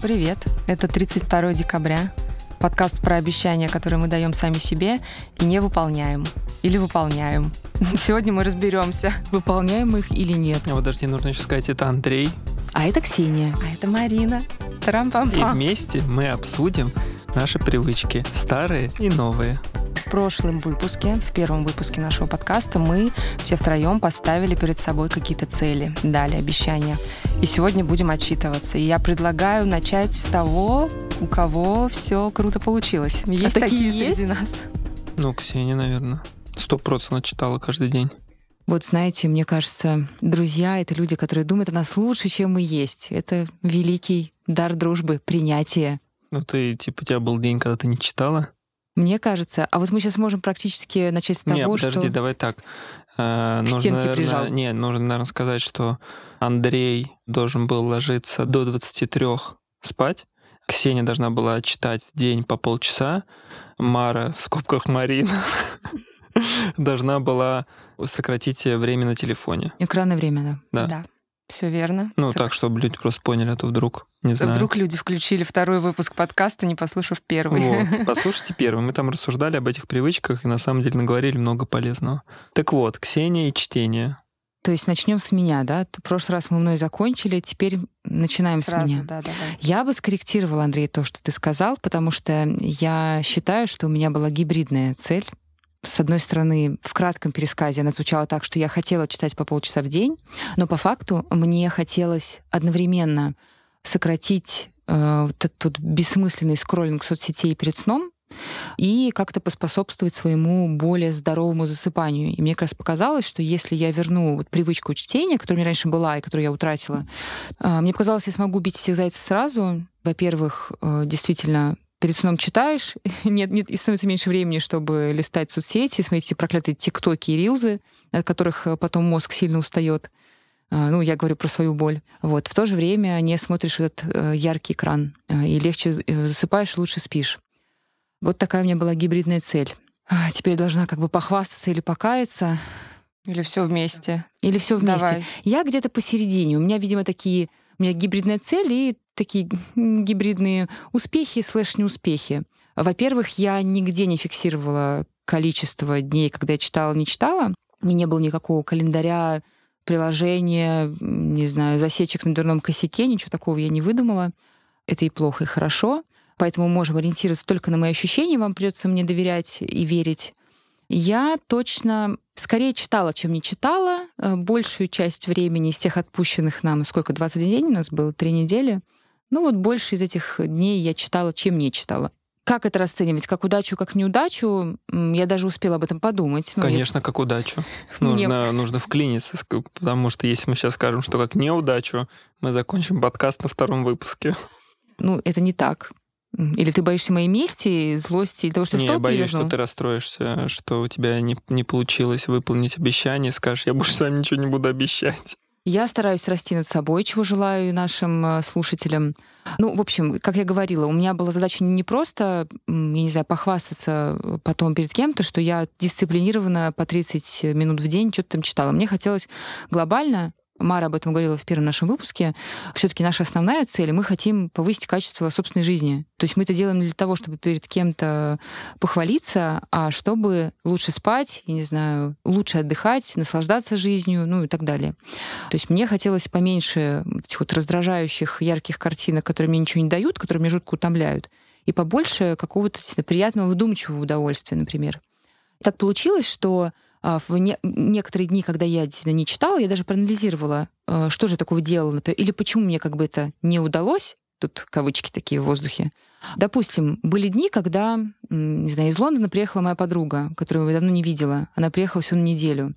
Привет, это 32 декабря. Подкаст про обещания, которые мы даем сами себе и не выполняем. Или выполняем. Сегодня мы разберемся, выполняем их или нет. А вот подожди, нужно еще сказать, это Андрей. А это Ксения. А это Марина. трам пам И вместе мы обсудим наши привычки, старые и новые. В прошлом выпуске, в первом выпуске нашего подкаста, мы все втроем поставили перед собой какие-то цели, дали обещания. И сегодня будем отчитываться. И я предлагаю начать с того, у кого все круто получилось. Есть а такие есть? среди нас? Ну, Ксения, наверное. Сто процентов читала каждый день. Вот знаете, мне кажется, друзья — это люди, которые думают о нас лучше, чем мы есть. Это великий дар дружбы, принятие. Ну ты, типа, у тебя был день, когда ты не читала? Мне кажется. А вот мы сейчас можем практически начать с того, не, подожди, что... давай так. Э, К нужно, наверное, прижал. Не, нужно, наверное, сказать, что Андрей должен был ложиться до 23 спать. Ксения должна была читать в день по полчаса. Мара, в скобках Марина, должна была сократить время на телефоне. Экранное время, Да. Да, все верно. Ну, так, чтобы люди просто поняли, а то вдруг, не знаю. Вдруг люди включили второй выпуск подкаста, не послушав первый. Вот, послушайте первый. Мы там рассуждали об этих привычках и на самом деле наговорили много полезного. Так вот, Ксения и чтение. То есть начнем с меня, да? В прошлый раз мы мной закончили, теперь начинаем Сразу, с меня. да. Я бы скорректировала, Андрей, то, что ты сказал, потому что я считаю, что у меня была гибридная цель. С одной стороны, в кратком пересказе она звучала так, что я хотела читать по полчаса в день, но по факту мне хотелось одновременно сократить э, вот этот вот бессмысленный скроллинг соцсетей перед сном и как-то поспособствовать своему более здоровому засыпанию. И мне как раз показалось, что если я верну вот привычку чтения, которая у меня раньше была и которую я утратила, э, мне показалось, я смогу убить всех зайцев сразу. Во-первых, э, действительно, перед сном читаешь, нет, нет, и становится меньше времени, чтобы листать соцсети, смотреть эти проклятые тиктоки и рилзы, от которых э, потом мозг сильно устает. А, Ну, я говорю про свою боль. Вот. В то же время не смотришь этот э, яркий экран, э, и легче засыпаешь, лучше спишь. Вот такая у меня была гибридная цель. А, Теперь должна как бы похвастаться или покаяться, Или все вместе. или все вместе. Давай. Я где-то посередине. У меня, видимо, такие... У меня гибридная цель и такие гибридные успехи слэш неуспехи. Во-первых, я нигде не фиксировала количество дней, когда я читала, не читала. У не было никакого календаря, приложения, не знаю, засечек на дверном косяке, ничего такого я не выдумала. Это и плохо, и хорошо. Поэтому можем ориентироваться только на мои ощущения, вам придется мне доверять и верить. Я точно скорее читала, чем не читала. Э, Большую часть времени из тех отпущенных нам, сколько, 20 дней у нас было, три недели. Ну вот больше из этих дней я читала, чем не читала. Как это расценивать? Как удачу, как неудачу? Я даже успела об этом подумать. Ну, я- Конечно, как удачу. Нужно, нужно вклиниться, потому что если мы сейчас скажем, что как неудачу, мы закончим подкаст на втором выпуске. ну, это не так. Или ты боишься моей мести, злости, или того, что Не, я боюсь, перевернул? что ты расстроишься, что у тебя не, не получилось выполнить обещание, скажешь, я больше с вами ничего не буду обещать. Я стараюсь расти над собой, чего желаю и нашим э, слушателям. Ну, в общем, как я говорила, у меня была задача не просто, я не знаю, похвастаться э, потом перед кем-то, что я дисциплинированно по 30 минут в день что-то там читала. Мне хотелось глобально Мара об этом говорила в первом нашем выпуске. Все-таки наша основная цель, мы хотим повысить качество собственной жизни. То есть мы это делаем не для того, чтобы перед кем-то похвалиться, а чтобы лучше спать, я не знаю, лучше отдыхать, наслаждаться жизнью, ну и так далее. То есть мне хотелось поменьше этих вот раздражающих, ярких картинок, которые мне ничего не дают, которые меня жутко утомляют, и побольше какого-то приятного, вдумчивого удовольствия, например. Так получилось, что в не- некоторые дни, когда я действительно не читала, я даже проанализировала, а, что же такого делала, например, или почему мне как бы это не удалось, тут кавычки такие в воздухе. Допустим, были дни, когда, не знаю, из Лондона приехала моя подруга, которую я давно не видела. Она приехала всю на неделю.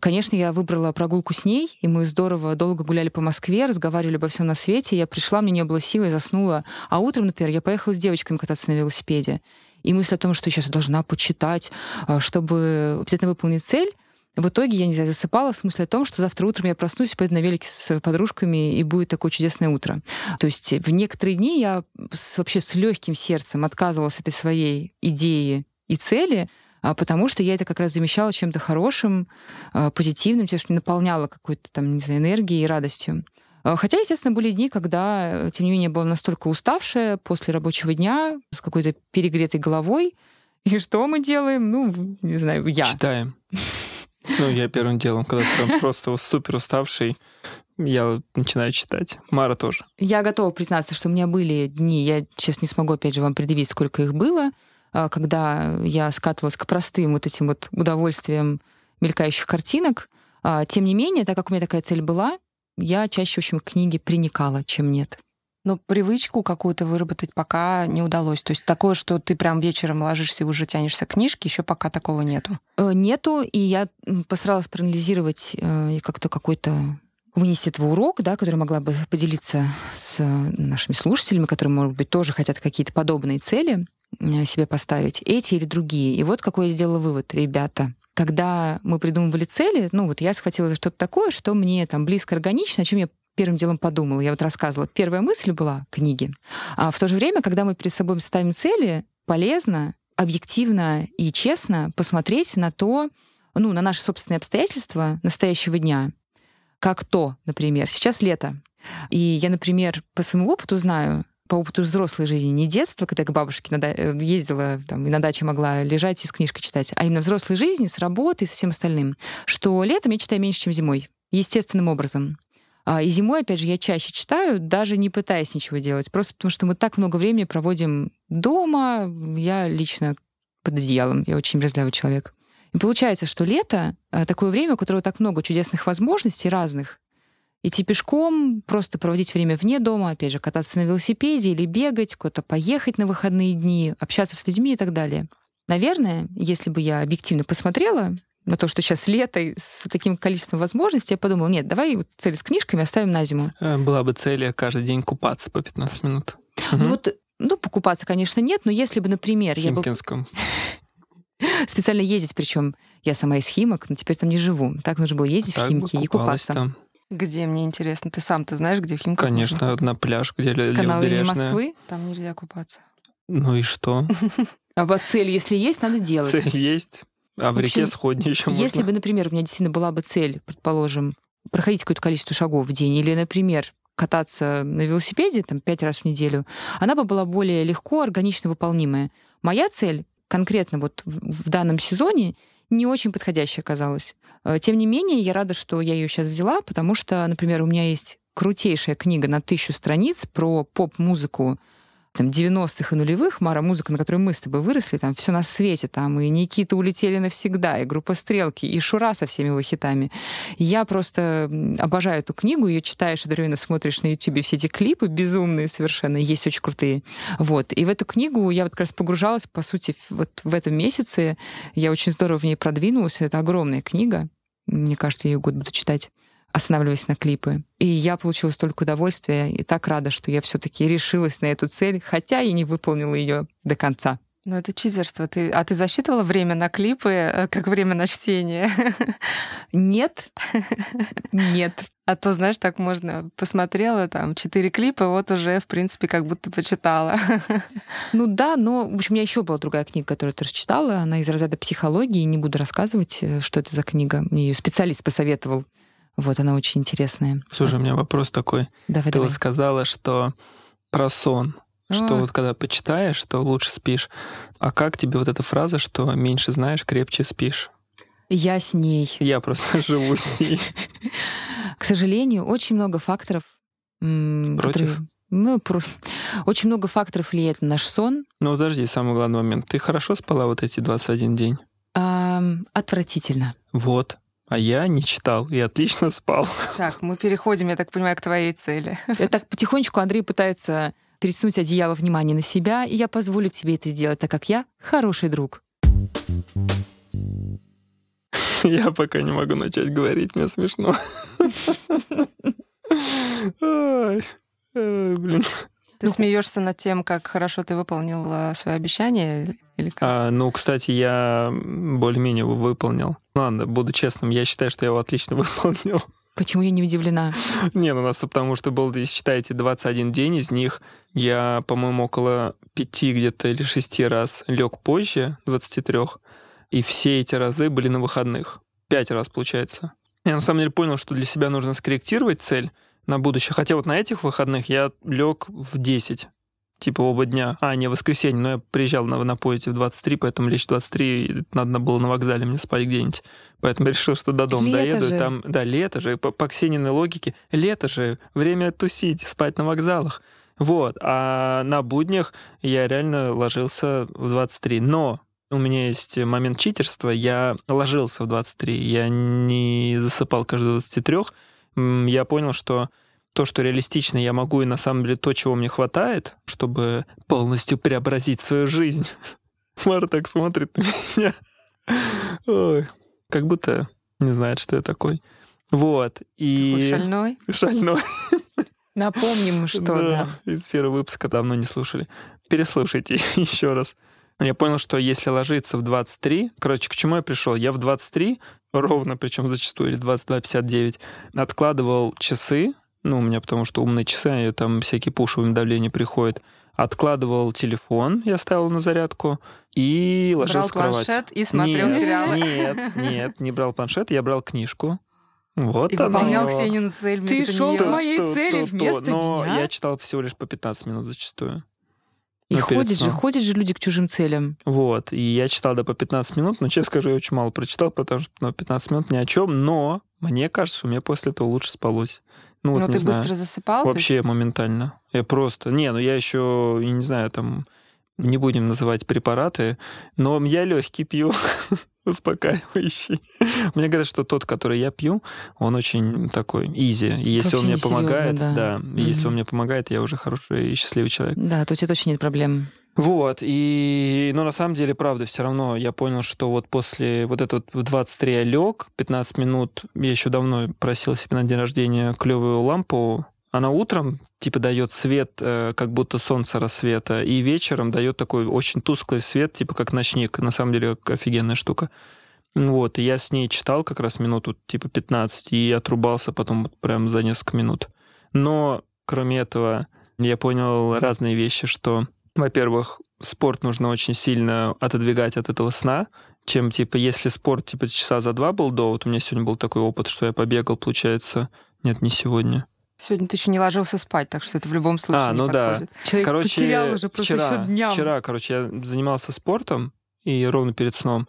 Конечно, я выбрала прогулку с ней, и мы здорово долго гуляли по Москве, разговаривали обо всем на свете. Я пришла, мне не было силы, заснула. А утром, например, я поехала с девочками кататься на велосипеде. И мысль о том, что сейчас должна почитать, а, чтобы обязательно выполнить цель, в итоге, я не знаю, засыпала с мыслью о том, что завтра утром я проснусь, пойду на велике с подружками, и будет такое чудесное утро. То есть в некоторые дни я с- вообще с легким сердцем отказывалась от этой своей идеи и цели, а, потому что я это как раз замещала чем-то хорошим, а, позитивным, тем, что наполняло какой-то там, не знаю, энергией и радостью. А, хотя, естественно, были дни, когда, тем не менее, была настолько уставшая после рабочего дня, с какой-то перегретой головой. И что мы делаем? Ну, не знаю, я. Читаем. Ну, я первым делом, когда прям просто супер уставший, я начинаю читать. Мара тоже. Я готова признаться, что у меня были дни, я сейчас не смогу, опять же, вам предъявить, сколько их было, а, когда я скатывалась к простым вот этим вот удовольствием мелькающих картинок. А, тем не менее, так как у меня такая цель была, я чаще, в общем, к книге приникала, чем нет. Но привычку какую-то выработать пока не удалось. То есть такое, что ты прям вечером ложишься и уже тянешься к книжке, еще пока такого нету. Э, нету, и я постаралась проанализировать э, как-то какой-то вынести этого урок, да, который могла бы поделиться с нашими слушателями, которые, может быть, тоже хотят какие-то подобные цели э, себе поставить, эти или другие. И вот какой я сделала вывод, ребята. Когда мы придумывали цели, ну вот я схватила за что-то такое, что мне там близко, органично, о чем я первым делом подумала. Я вот рассказывала. Первая мысль была книги. А в то же время, когда мы перед собой ставим цели, полезно, объективно и честно посмотреть на то, ну, на наши собственные обстоятельства настоящего дня, как то, например, сейчас лето. И я, например, по своему опыту знаю, по опыту взрослой жизни, не детства, когда я к бабушке э, ездила там, и на даче могла лежать и с книжкой читать, а именно взрослой жизни, с работой со всем остальным, что летом я читаю меньше, чем зимой. Естественным образом. А, и зимой, опять же, я чаще читаю, даже не пытаясь ничего делать. Просто потому что мы так много времени проводим дома. Я лично под одеялом. Я очень мерзлявый человек. И получается, что лето — такое время, у которого так много чудесных возможностей разных. Идти пешком, просто проводить время вне дома, опять же, кататься на велосипеде или бегать, куда-то поехать на выходные дни, общаться с людьми и так далее. Наверное, если бы я объективно посмотрела на то, что сейчас лето с таким количеством возможностей, я подумала, нет, давай вот цель с книжками оставим на зиму. Э, была бы цель каждый день купаться по 15 минут. Ну вот, ну, покупаться, конечно, нет, но если бы, например, В Химкинском. я бы специально ездить, причем я сама из Химок, но теперь там не живу. Так нужно было ездить в Химки и купаться. Там. Где, мне интересно? Ты сам-то знаешь, где в Химках Конечно, на пляж, где Канал имени. Москвы. Там нельзя купаться. Ну и что? А цель, если есть, надо делать. Цель есть. А в, В общем, реке сходни еще Если можно. бы, например, у меня действительно была бы цель, предположим, проходить какое-то количество шагов в день, или, например, кататься на велосипеде там, пять раз в неделю, она бы была более легко, органично выполнимая. Моя цель конкретно вот в данном сезоне не очень подходящая оказалась. Э, Тем не менее, я рада, что я ее сейчас взяла, потому что, например, у меня есть крутейшая книга на тысячу страниц про поп-музыку там, 90-х и нулевых, Мара, музыка, на которой мы с тобой выросли, там все на свете, там и Никита улетели навсегда, и группа Стрелки, и Шура со всеми его хитами. Я просто обожаю эту книгу, ее читаешь, одновременно смотришь на YouTube все эти клипы безумные совершенно, есть очень крутые. Вот. И в эту книгу я вот как раз погружалась, по сути, вот в этом месяце. Я очень здорово в ней продвинулась. Это огромная книга. Мне кажется, я ее год буду читать останавливаясь на клипы. И я получила столько удовольствия и так рада, что я все-таки решилась на эту цель, хотя и не выполнила ее до конца. Ну, это читерство. Ты... А ты засчитывала время на клипы э, как время на чтение? Нет, нет. А то, знаешь, так можно посмотрела там четыре клипа, вот уже, в принципе, как будто почитала. Ну да, но, в общем, у меня еще была другая книга, которую я тоже читала. Она из разряда психологии. Не буду рассказывать, э, что это за книга. Мне ее специалист посоветовал. Вот, она очень интересная. Слушай, у меня вопрос такой. Давай, Ты давай. вот сказала, что про сон, что А. вот когда почитаешь, то лучше спишь. А как тебе вот эта фраза, что меньше знаешь, крепче спишь? Я с ней. Я просто живу с ней. К сожалению, очень много факторов, Против? которые... Ну, про- очень много факторов влияет на наш сон. Ну, подожди, самый главный момент. Ты хорошо спала вот эти 21 день? Отвратительно. Вот. А я не читал и отлично спал. Так, мы переходим, я так понимаю, к твоей цели. И так потихонечку Андрей пытается переснуть одеяло внимания на себя, и я позволю тебе это сделать, так как я хороший друг. Я пока не могу начать говорить, мне смешно. Ай, Блин. Ты Ну, смеешься над тем, как хорошо ты выполнил э, свое обещание или как? А, ну, кстати, я более-менее выполнил. Ладно, буду честным, я считаю, что я его отлично выполнил. Почему я не удивлена? Не, ну нас потому что был, если считаете, 21 день, из них я, по-моему, около пяти где-то или шести раз лег позже 23, и все эти разы были на выходных. Пять раз, получается. Я на самом деле понял, что для себя нужно скорректировать цель, на будущее. Хотя вот на этих выходных я лег в 10 типа оба дня. А, не воскресенье, но я приезжал на, на поезде в 23, поэтому лечь в 23 надо было на вокзале мне спать где-нибудь. Поэтому решил, что до дома лето доеду. Же. Там, да, лето же, по, по Ксениной логике, лето же, время тусить, спать на вокзалах. Вот, а на буднях я реально ложился в 23. Но у меня есть момент читерства, я ложился в 23, я не засыпал каждые 23. Я понял, что то, что реалистично я могу, и на самом деле то, чего мне хватает, чтобы полностью преобразить свою жизнь. Мара так смотрит на меня. Ой, как будто не знает, что я такой. Вот. И... Такой шальной? Шальной. Напомним, что да. да. Из первого выпуска давно не слушали. Переслушайте еще раз. Я понял, что если ложиться в 23... Короче, к чему я пришел? Я в 23, ровно, причем зачастую, или 22.59, откладывал часы, ну, у меня потому что умные часы, и там всякие пуш давления приходят. Откладывал телефон, я ставил на зарядку, и ложился брал в кровать. планшет и смотрел нет, сериалы? Нет, нет, не брал планшет, я брал книжку. Вот и оно. выполнял Ксенину цель Ты шел к моей цели вместо Но меня? я читал всего лишь по 15 минут зачастую. И Ну, ходят же, сном. ходят же люди к чужим целям. Вот, и я читал да по 15 минут, но, честно скажу, я очень мало прочитал, потому что ну, 15 минут ни о чем, но мне кажется, что мне после этого лучше спалось. Ну, вот Но не ты знаю. быстро засыпал? Вообще моментально. Я просто... Не, ну я еще, я не знаю, там... Не будем называть препараты, но я легкий пью, успокаивающий. Мне говорят, что тот, который я пью, он очень такой изи. И если он мне помогает, да. если он мне помогает, я уже хороший и счастливый человек. Да, то у тебя точно нет проблем. Вот, и, ну, на самом деле, правда, все равно я понял, что вот после вот этого в 23 я лег, 15 минут, я еще давно просил себе на день рождения клевую лампу, она утром типа дает свет, э, как будто солнце рассвета, и вечером дает такой очень тусклый свет, типа как ночник. На самом деле офигенная штука. Вот, и я с ней читал как раз минуту, типа 15, и отрубался потом прям за несколько минут. Но, кроме этого, я понял разные вещи, что, во-первых, спорт нужно очень сильно отодвигать от этого сна, чем, типа, если спорт, типа, часа за два был до, вот у меня сегодня был такой опыт, что я побегал, получается, нет, не сегодня. Сегодня ты еще не ложился спать, так что это в любом случае А, не ну да. подходит. Человек Короче, потерял уже просто вчера, еще дням. вчера, короче, я занимался спортом, и ровно перед сном,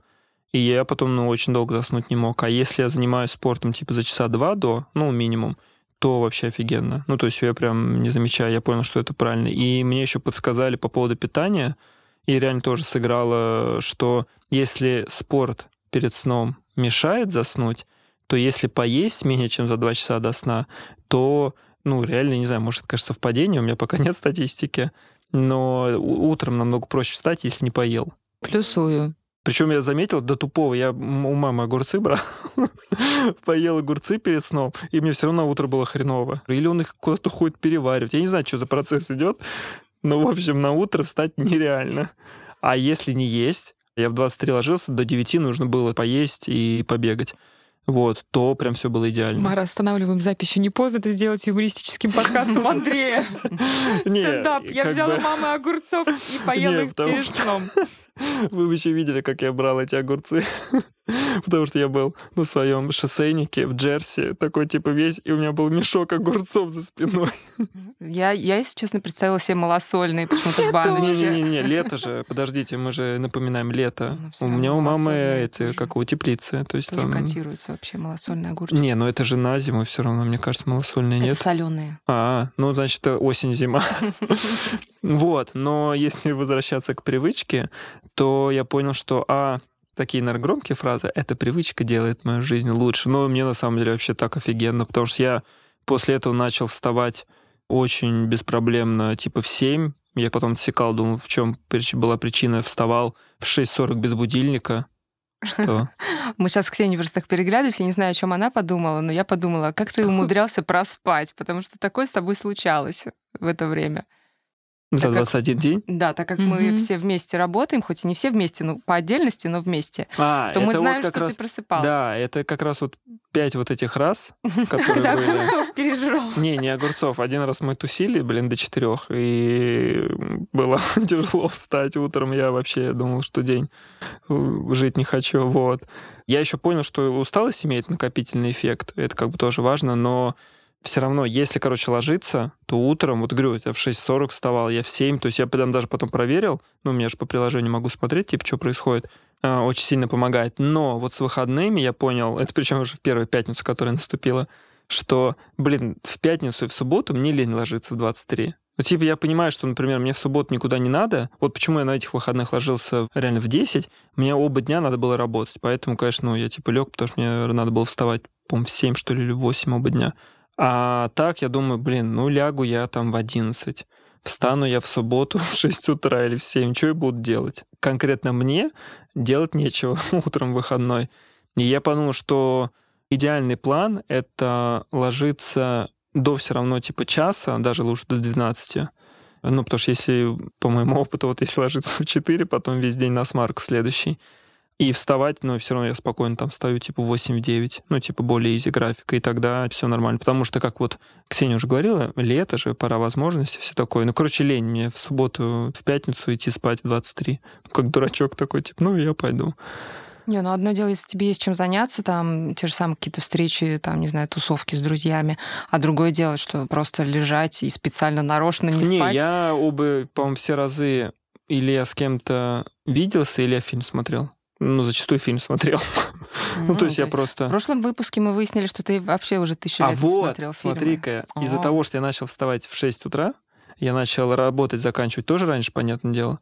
и я потом, ну, очень долго заснуть не мог. А если я занимаюсь спортом, типа, за часа два до, ну, минимум, то вообще офигенно. Ну, то есть я прям не замечаю, я понял, что это правильно. И мне еще подсказали по поводу питания, и реально тоже сыграло, что если спорт перед сном мешает заснуть, то если поесть менее чем за два часа до сна, то, ну, реально, не знаю, может, это, конечно, совпадение, у меня пока нет статистики, но утром намного проще встать, если не поел. Плюсую. Причем я заметил до тупого, я у мамы огурцы брал, поел огурцы перед сном, и мне все равно на утро было хреново. Или он их куда-то ходит переваривать. Я не знаю, что за процесс идет, но, в общем, на утро встать нереально. А если не есть, я в 23 ложился, до 9 нужно было поесть и побегать. Вот, то прям все было идеально. Мара, останавливаем запись. Еще не поздно это сделать юмористическим подкастом Андрея. Стендап. Я взяла мамы огурцов и поела их перед сном. Вы бы еще видели, как я брал эти огурцы. Потому что я был на своем шоссейнике в Джерси, такой типа весь, и у меня был мешок огурцов за спиной. Я, я, если честно, представила себе малосольные почему-то баночки. Не-не-не, лето же, подождите, мы же напоминаем лето. Ну, У меня у мамы тоже. как у теплицы. То есть там... котируются вообще малосольные огурчики. Не, ну это же на зиму все равно, мне кажется, малосольные нет. соленые. А, ну, значит, осень-зима. Вот, но если возвращаться к привычке, то я понял, что, а, такие, наверное, громкие фразы, эта привычка делает мою жизнь лучше. Но мне, на самом деле, вообще так офигенно, потому что я после этого начал вставать очень беспроблемно, типа в 7. Я потом отсекал, думал, в чем была причина. Вставал в 6.40 без будильника. Что? Мы сейчас с Ксенией просто так переглядываемся, я не знаю, о чем она подумала, но я подумала, как ты умудрялся проспать, потому что такое с тобой случалось в это время. За Так как- 21 день? Да, так как мы Мгм. все вместе работаем, хоть и не все вместе, но по отдельности, но вместе, А, то мы знаем, вот как что раз... ты просыпал. Да, это как раз вот пять вот этих раз, которые Когда были. огурцов пережрал. Не, не огурцов. Один раз мы тусили, блин, до четырех, и было тяжело встать утром. Я вообще думал, что день э, жить не хочу. Вот. Я еще понял, что усталость имеет накопительный эффект. Это как бы тоже важно, но все равно, если, короче, ложиться, то утром, вот говорю, я в 6.40 вставал, я в 7, то есть я потом даже потом проверил, ну, я же по приложению могу смотреть, типа, что происходит, а, очень сильно помогает. Но вот с выходными я понял, это причем уже в первую пятницу, которая наступила, что, блин, в пятницу и в субботу мне лень ложиться в 23. Ну, типа, я понимаю, что, например, мне в субботу никуда не надо. Вот почему я на этих выходных ложился реально в 10. Мне оба дня надо было работать. Поэтому, конечно, ну, я типа лег, потому что мне надо было вставать, по-моему, в 7, что ли, или в 8 оба дня. А так я думаю, блин, ну лягу я там в 11. Встану я в субботу в 6 утра или в 7. Что я буду делать? Конкретно мне делать нечего утром выходной. И я подумал, что идеальный план — это ложиться до все равно типа часа, даже лучше до 12. Ну, потому что если, по моему опыту, вот если ложиться в 4, потом весь день на смарку следующий, и вставать, но все равно я спокойно там встаю типа 8-9, ну, типа более изи графика, и тогда все нормально. Потому что, как вот Ксения уже говорила, лето же, пора возможностей, все такое. Ну, короче, лень мне в субботу, в пятницу идти спать в 23. Ну, как дурачок такой, типа, ну, я пойду. Не, ну одно дело, если тебе есть чем заняться, там те же самые какие-то встречи, там, не знаю, тусовки с друзьями, а другое дело, что просто лежать и специально нарочно не, не спать. Не, я оба, по-моему, все разы или я с кем-то виделся, или я фильм смотрел. Ну, зачастую фильм смотрел. ну, то есть я просто... В прошлом выпуске мы выяснили, что ты вообще уже тысячу а лет вот, не смотрел фильмы. смотри-ка, из-за того, что я начал вставать в 6 утра, я начал работать, заканчивать тоже раньше, понятное дело,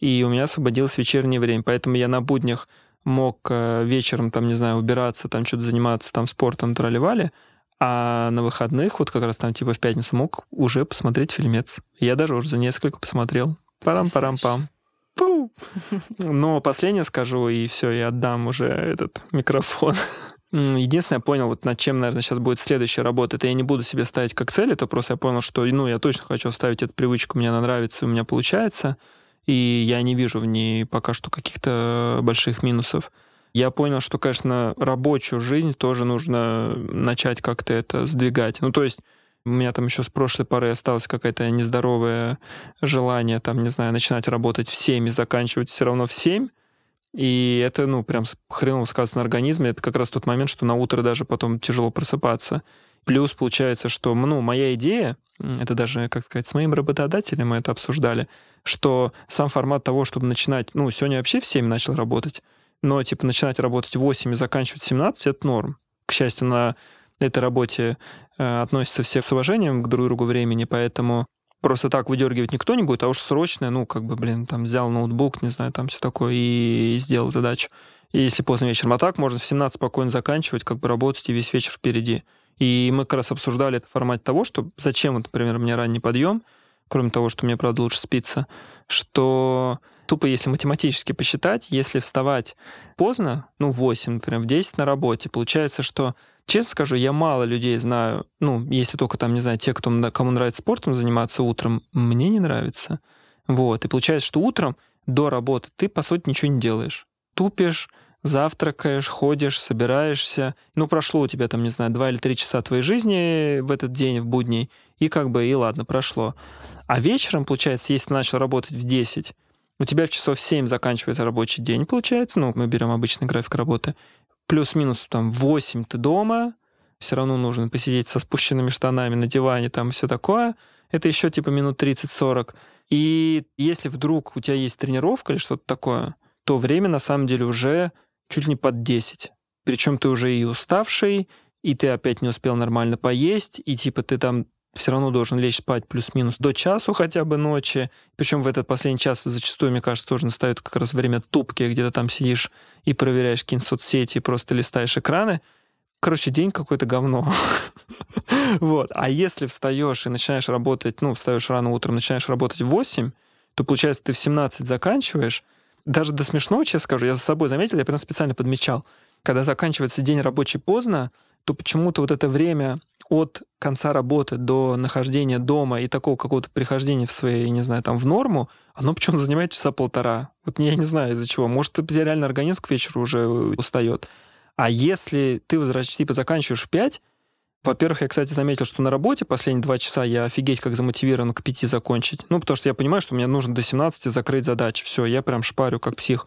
и у меня освободилось вечернее время, поэтому я на буднях мог э, вечером, там, не знаю, убираться, там что-то заниматься, там, спортом, тролливали, а на выходных, вот как раз там типа в пятницу, мог уже посмотреть фильмец. Я даже уже за несколько посмотрел. Парам-парам-пам. Но последнее скажу, и все, я отдам уже этот микрофон. Единственное, я понял, вот над чем, наверное, сейчас будет следующая работа, это я не буду себе ставить как цель, это просто я понял, что, ну, я точно хочу оставить эту привычку, мне она нравится, у меня получается и я не вижу в ней пока что каких-то больших минусов. Я понял, что, конечно, рабочую жизнь тоже нужно начать как-то это сдвигать. Ну, то есть у меня там еще с прошлой поры осталось какое-то нездоровое желание, там, не знаю, начинать работать в 7 и заканчивать все равно в 7. И это, ну, прям хреново сказано на организме. Это как раз тот момент, что на утро даже потом тяжело просыпаться. Плюс получается, что, ну, моя идея, это даже, как сказать, с моим работодателем мы это обсуждали, что сам формат того, чтобы начинать, ну, сегодня вообще в 7 начал работать, но, типа, начинать работать в 8 и заканчивать в 17 — это норм. К счастью, на этой работе относятся все с уважением к друг другу времени, поэтому просто так выдергивать никто не будет, а уж срочное, ну, как бы, блин, там взял ноутбук, не знаю, там все такое, и сделал задачу. И если поздно вечером. А так можно в 17 спокойно заканчивать, как бы работать, и весь вечер впереди. И мы как раз обсуждали это в формате того, что зачем, вот, например, мне ранний подъем, кроме того, что мне, правда, лучше спится, что тупо если математически посчитать, если вставать поздно, ну, в 8, например, в 10 на работе, получается, что, честно скажу, я мало людей знаю, ну, если только там, не знаю, те, кто, кому нравится спортом заниматься утром, мне не нравится. Вот, и получается, что утром до работы ты, по сути, ничего не делаешь. Тупишь, завтракаешь, ходишь, собираешься. Ну, прошло у тебя там, не знаю, два или три часа твоей жизни в этот день, в будний, и как бы, и ладно, прошло. А вечером, получается, если ты начал работать в 10, у тебя в часов 7 заканчивается рабочий день, получается, ну, мы берем обычный график работы, плюс-минус там 8 ты дома, все равно нужно посидеть со спущенными штанами на диване, там все такое. Это еще типа минут 30-40. И если вдруг у тебя есть тренировка или что-то такое, то время на самом деле уже чуть ли не под 10. Причем ты уже и уставший, и ты опять не успел нормально поесть, и типа ты там все равно должен лечь спать плюс-минус до часу хотя бы ночи. Причем в этот последний час зачастую, мне кажется, тоже настает как раз время тупки, где ты там сидишь и проверяешь какие-нибудь соцсети, и просто листаешь экраны. Короче, день какое-то говно. вот. А если встаешь и начинаешь работать, ну, встаешь рано утром, начинаешь работать в 8, то, получается, ты в 17 заканчиваешь, даже до смешного, честно скажу, я за собой заметил, я прям специально подмечал, когда заканчивается день рабочий поздно, то почему-то вот это время от конца работы до нахождения дома и такого какого-то прихождения в своей, не знаю, там, в норму, оно почему-то занимает часа полтора. Вот я не знаю из-за чего. Может, реально организм к вечеру уже устает. А если ты возвращаешься, типа, заканчиваешь в 5, во-первых, я, кстати, заметил, что на работе последние два часа я офигеть как замотивирован к пяти закончить. Ну, потому что я понимаю, что мне нужно до 17 закрыть задачи. Все, я прям шпарю как псих.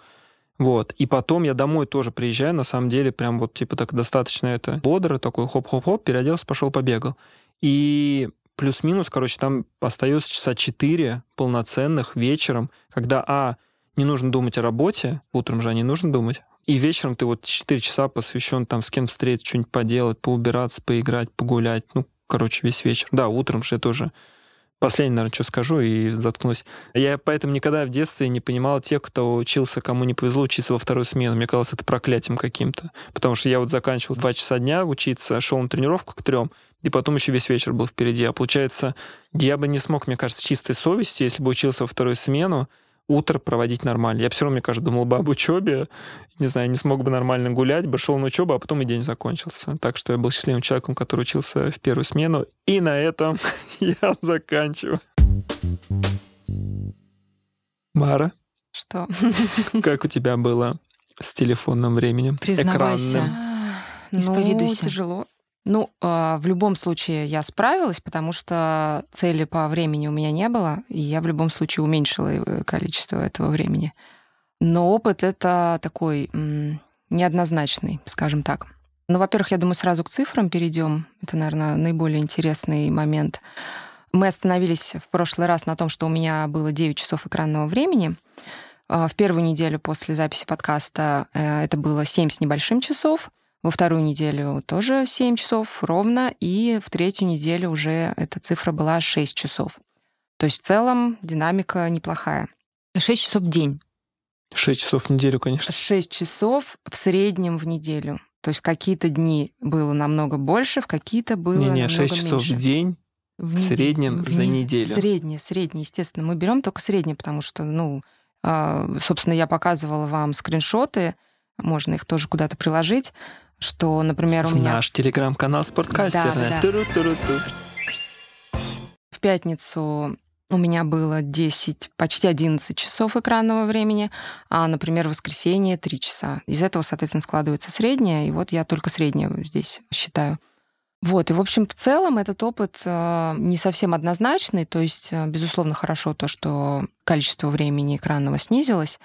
Вот. И потом я домой тоже приезжаю, на самом деле, прям вот, типа, так достаточно это бодро, такой хоп-хоп-хоп, переоделся, пошел, побегал. И плюс-минус, короче, там остается часа 4 полноценных вечером, когда, а, не нужно думать о работе, утром же не нужно думать, и вечером ты вот 4 часа посвящен там с кем встретиться, что-нибудь поделать, поубираться, поиграть, погулять. Ну, короче, весь вечер. Да, утром же я тоже Последнее, наверное, что скажу и заткнусь. Я поэтому никогда в детстве не понимал тех, кто учился, кому не повезло учиться во вторую смену. Мне казалось это проклятием каким-то. Потому что я вот заканчивал два часа дня учиться, шел на тренировку к трем, и потом еще весь вечер был впереди. А получается, я бы не смог, мне кажется, чистой совестью, если бы учился во вторую смену, утро проводить нормально. Я все равно, мне кажется, думал бы об учебе, не знаю, не смог бы нормально гулять, бы шел на учебу, а потом и день закончился. Так что я был счастливым человеком, который учился в первую смену. И на этом я заканчиваю. Мара? Что? Как у тебя было с телефонным временем? Признавайся. Экранным? Ну, Исповедуйся. тяжело. Ну, э, в любом случае я справилась, потому что цели по времени у меня не было, и я в любом случае уменьшила э, количество этого времени. Но опыт это такой неоднозначный, скажем так. Ну, во-первых, я думаю, сразу к цифрам перейдем. Это, наверное, наиболее интересный момент. Мы остановились в прошлый раз на том, что у меня было 9 часов экранного времени. Э, В первую неделю после записи подкаста э, это было 7 с небольшим часов. Во вторую неделю тоже 7 часов ровно, и в третью неделю уже эта цифра была 6 часов. То есть в целом динамика неплохая. 6 часов в день. 6 часов в неделю, конечно. 6 часов в среднем в неделю. То есть в какие-то дни было намного больше, в какие-то было Не-не, намного 6 часов меньше. в день в неде- среднем в за не- неделю. Среднее, среднее, естественно. Мы берем только среднее, потому что, ну, а, собственно, я показывала вам скриншоты, можно их тоже куда-то приложить, что, например, у в меня наш телеграм-канал Спорткастерная. Да, да. Туру-туру-ту. в пятницу у меня было 10, почти 11 часов экранного времени, а, например, в воскресенье 3 часа. Из этого, соответственно, складывается среднее, и вот я только среднее здесь считаю. Вот, и, в общем, в целом этот опыт э, не совсем однозначный, то есть, э, безусловно, хорошо то, что количество времени экранного снизилось,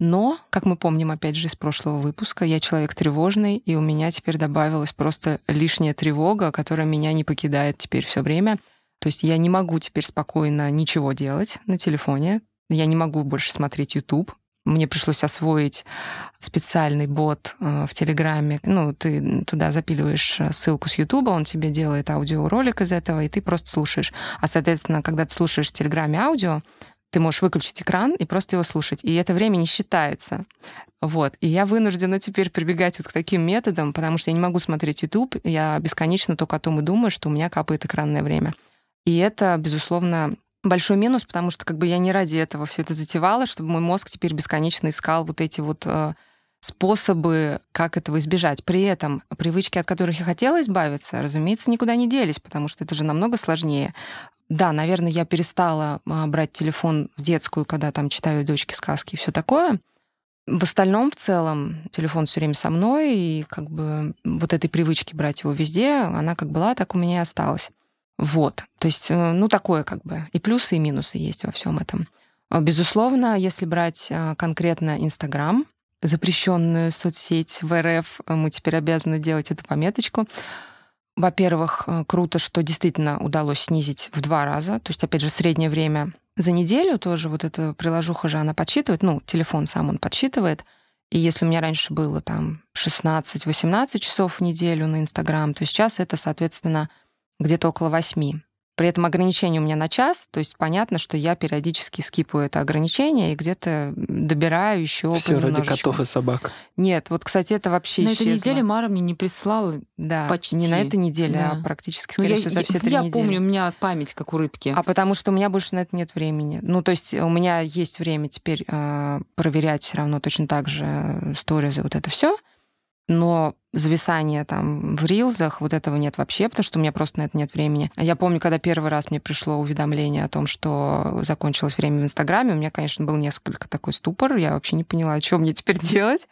но, как мы помним, опять же, из прошлого выпуска, я человек тревожный, и у меня теперь добавилась просто лишняя тревога, которая меня не покидает теперь все время. То есть я не могу теперь спокойно ничего делать на телефоне, я не могу больше смотреть YouTube. Мне пришлось освоить специальный бот э, в Телеграме. Ну, ты туда запиливаешь э, ссылку с Ютуба, он тебе делает аудиоролик из этого, и ты просто слушаешь. А, соответственно, когда ты слушаешь в Телеграме аудио, ты можешь выключить экран и просто его слушать. И это время не считается. Вот. И я вынуждена теперь прибегать вот к таким методам, потому что я не могу смотреть YouTube, я бесконечно только о том и думаю, что у меня капает экранное время. И это, безусловно, большой минус, потому что как бы я не ради этого все это затевала, чтобы мой мозг теперь бесконечно искал вот эти вот э, способы, как этого избежать. При этом привычки, от которых я хотела избавиться, разумеется, никуда не делись, потому что это же намного сложнее. Да, наверное, я перестала а, брать телефон в детскую, когда там читаю дочке сказки и все такое. В остальном, в целом, телефон все время со мной, и как бы вот этой привычки брать его везде, она как была, так у меня и осталась. Вот. То есть, э, ну, такое как бы. И плюсы, и минусы есть во всем этом. А, Безусловно, если брать а, конкретно Инстаграм, запрещенную соцсеть в РФ, мы теперь обязаны делать эту пометочку. Во-первых, э, круто, что действительно удалось снизить в два раза. То есть, опять же, среднее время за неделю тоже вот эта приложуха же, она подсчитывает, ну, телефон сам он подсчитывает. И если у меня раньше было там 16-18 часов в неделю на Инстаграм, то сейчас это, соответственно, где-то около 8. При этом ограничение у меня на час, то есть понятно, что я периодически скипаю это ограничение и где-то добираю еще Все ради котов и собак. Нет, вот, кстати, это вообще На этой неделе Мара мне не прислала. Да, почти. не на этой неделе, Да. а практически, Ну, скорее я, всего, за я- все три я недели. помню, у меня память как у рыбки. А потому что у меня больше на это нет времени. Ну, то есть у меня есть время теперь э, проверять все равно точно так же сторизы, вот это все. Но зависание там в рилзах, вот этого нет вообще, потому что у меня просто на это нет времени. Я помню, когда первый раз мне пришло уведомление о том, что закончилось время в Инстаграме, у меня, конечно, был несколько такой ступор, я вообще не поняла, что мне теперь делать.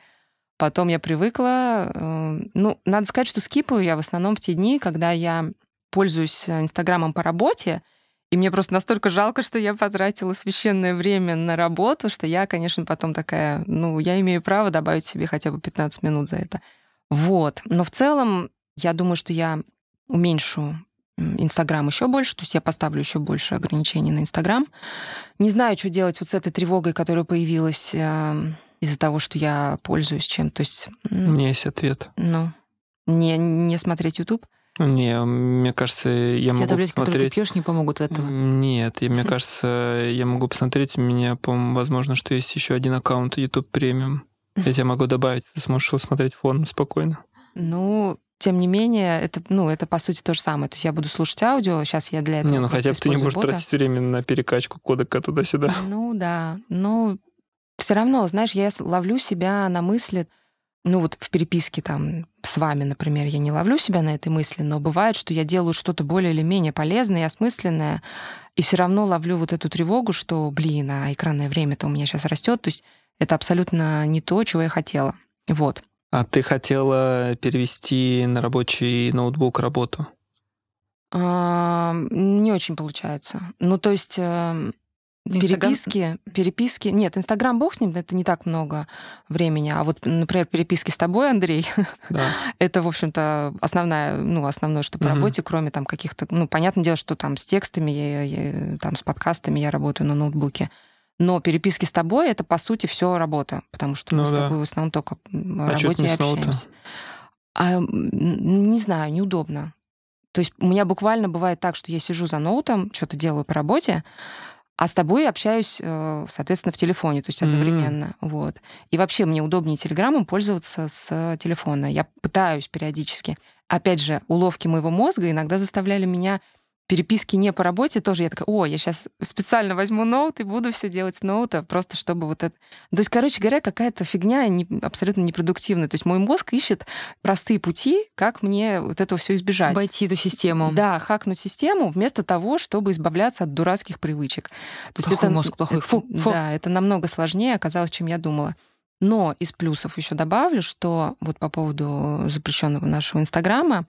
Потом я привыкла. э, Ну, надо сказать, что скипаю я в основном в те дни, когда я пользуюсь э, Инстаграмом по работе, и мне просто настолько жалко, что я потратила священное время на работу, что я, конечно, потом такая, ну, я имею право добавить себе хотя бы 15 минут за это. Вот. Но в целом, я думаю, что я уменьшу Инстаграм еще больше, то есть я поставлю еще больше ограничений на Инстаграм. Не знаю, что делать вот с этой тревогой, которая появилась э, из-за того, что я пользуюсь чем. То есть... У меня есть ответ. Ну, не, не смотреть YouTube? Не, мне кажется, я Все могу таблетки, посмотреть... которые ты пьешь, не помогут этого. Нет, и мне кажется, я могу посмотреть, у меня, по-моему, возможно, что есть еще один аккаунт YouTube премиум. Я тебя могу добавить, ты сможешь его смотреть фоном спокойно. Ну, тем не менее, это, ну, это по сути то же самое. То есть я буду слушать аудио, сейчас я для этого Не, ну хотя бы ты не будешь бота. тратить время на перекачку кодека туда-сюда. Ну да, но все равно, знаешь, я ловлю себя на мысли, ну вот в переписке там с вами, например, я не ловлю себя на этой мысли, но бывает, что я делаю что-то более или менее полезное и осмысленное, и все равно ловлю вот эту тревогу, что, блин, а экранное время-то у меня сейчас растет, то есть это абсолютно не то, чего я хотела. Вот. А ты хотела перевести на рабочий ноутбук работу? А, Не очень получается. Ну, то есть эм, Инстаграм- переписки, переписки... Нет, Инстаграм, бог с ним, это не так много времени. А вот, например, переписки с тобой, Андрей, Да. это, в общем-то, основная, ну, основное, что по работе, кроме там каких-то... Ну, понятное дело, что там с текстами, я- я- там с подкастами я работаю на ноутбуке. Но переписки с тобой это, по сути, все работа, потому что мы Ну с тобой в основном только о А работе и общаемся. А, не знаю, неудобно. То есть у меня буквально бывает так, что я сижу за ноутом, что-то делаю по работе, а с тобой общаюсь, э, соответственно, в телефоне, то есть одновременно. Вот. И вообще мне удобнее телеграммом пользоваться с телефона. Я пытаюсь периодически. Опять же, уловки моего мозга иногда заставляли меня переписки не по работе тоже. Я такая, о, я сейчас специально возьму ноут и буду все делать с ноута, просто чтобы вот это... То есть, короче говоря, какая-то фигня не- абсолютно непродуктивная. То есть мой мозг ищет простые пути, как мне вот этого все избежать. Обойти эту систему. Да, хакнуть систему вместо того, чтобы избавляться от дурацких привычек. То есть Плохой это, мозг, плохой. Фу, фу. Да, это намного сложнее оказалось, чем я думала. Но из плюсов еще добавлю, что вот по поводу запрещенного нашего Инстаграма,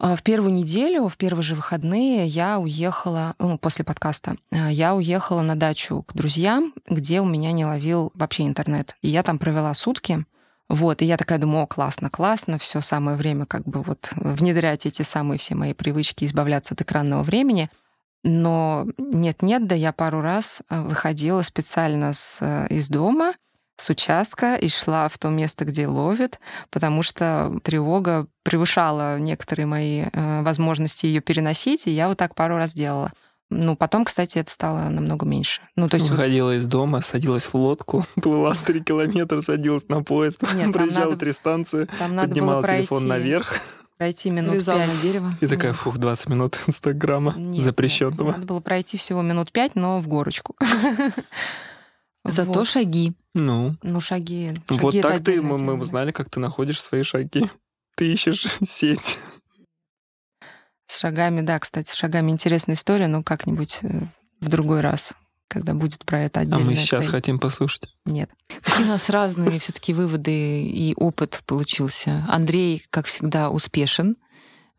в первую неделю, в первые же выходные я уехала, ну, после подкаста, а, я уехала на дачу к друзьям, где у меня не ловил вообще интернет. И я там провела сутки. Вот, и я такая думаю, о, классно, классно, все самое время как бы вот внедрять эти самые все мои привычки, избавляться от экранного времени. Но нет-нет, да я пару раз а, выходила специально с, из дома, с участка и шла в то место, где ловит, потому что тревога превышала некоторые мои э, возможности ее переносить, и я вот так пару раз делала. Ну, потом, кстати, это стало намного меньше. Ну, то есть... вот- Выходила из дома, садилась в лодку, плыла три километра, садилась на поезд, Нет, проезжала надо- три станции, там надо было поднимала пройти, телефон наверх пройти минут пять. на дерево. и такая, фух, 20 минут Инстаграма Нет, нет, запрещенного. надо было пройти всего минут пять, но в горочку. Зато Вот. шаги. Ну, Ну, шаги. вот шаги это так ты, мы, мы узнали, как ты находишь свои шаги. Ты ищешь сеть. С шагами, да, кстати, с шагами интересная история, но как-нибудь э, в другой раз, когда будет про это А отдельная мы сейчас цель. хотим послушать. Нет. Какие у нас разные все-таки выводы и опыт получился. Андрей, как всегда, успешен.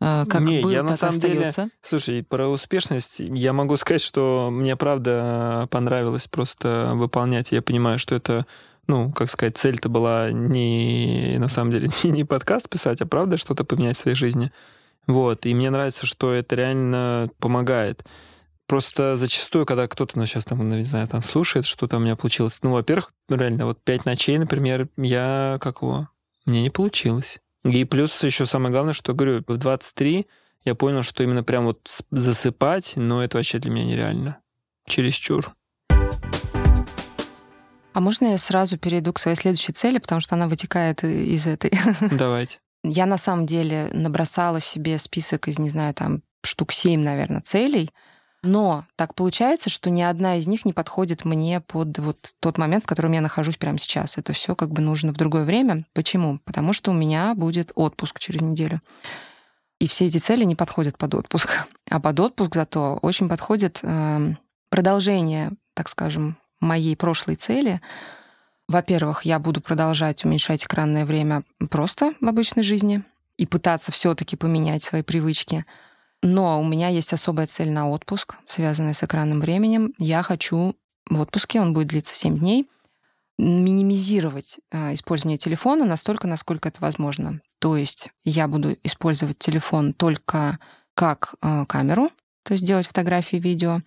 Э, Как Не, был, я на самом деле- остается. Слушай, про успешность я могу сказать, что мне правда понравилось просто выполнять. Я понимаю, что это, ну, как сказать, цель-то была не на самом деле не, не подкаст писать, а правда что-то поменять в своей жизни. Вот. И мне нравится, что это реально помогает. Просто зачастую, когда кто-то, ну, сейчас там, ну, не знаю, там слушает, что-то у меня получилось. Ну, во-первых, реально, вот пять ночей, например, я, как его, мне не получилось. И плюс еще самое главное, что, говорю, в 23 я понял, что именно прям вот засыпать, но это вообще для меня нереально. Чересчур. А можно я сразу перейду к своей следующей цели, потому что она вытекает из этой. Давайте. Я на самом деле набросала себе список из, не знаю, там штук семь, наверное, целей. Но так получается, что ни одна из них не подходит мне под вот тот момент, в котором я нахожусь прямо сейчас. Это все как бы нужно в другое время. Почему? Потому что у меня будет отпуск через неделю. И все эти цели не подходят под отпуск. А под отпуск зато очень подходит эм, продолжение, так скажем, моей прошлой цели. Во-первых, я буду продолжать уменьшать экранное время просто в обычной жизни и пытаться все-таки поменять свои привычки. Но у меня есть особая цель на отпуск, связанная с экранным временем. Я хочу в отпуске, он будет длиться 7 дней, минимизировать э, использование телефона настолько, насколько это возможно. То есть я буду использовать телефон только как э, камеру, то есть делать фотографии, видео,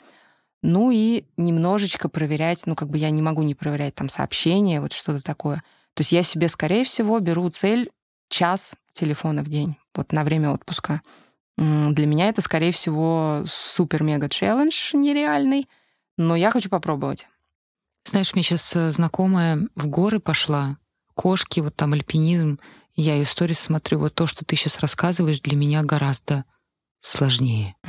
ну и немножечко проверять, ну как бы я не могу не проверять там сообщения, вот что-то такое. То есть я себе, скорее всего, беру цель час телефона в день, вот на время отпуска. Для меня это, скорее всего, супер-мега-челлендж нереальный, но я хочу попробовать. Знаешь, мне сейчас э, знакомая в горы пошла, кошки, вот там альпинизм. Я ее сторис смотрю, вот то, что ты сейчас рассказываешь, для меня гораздо сложнее.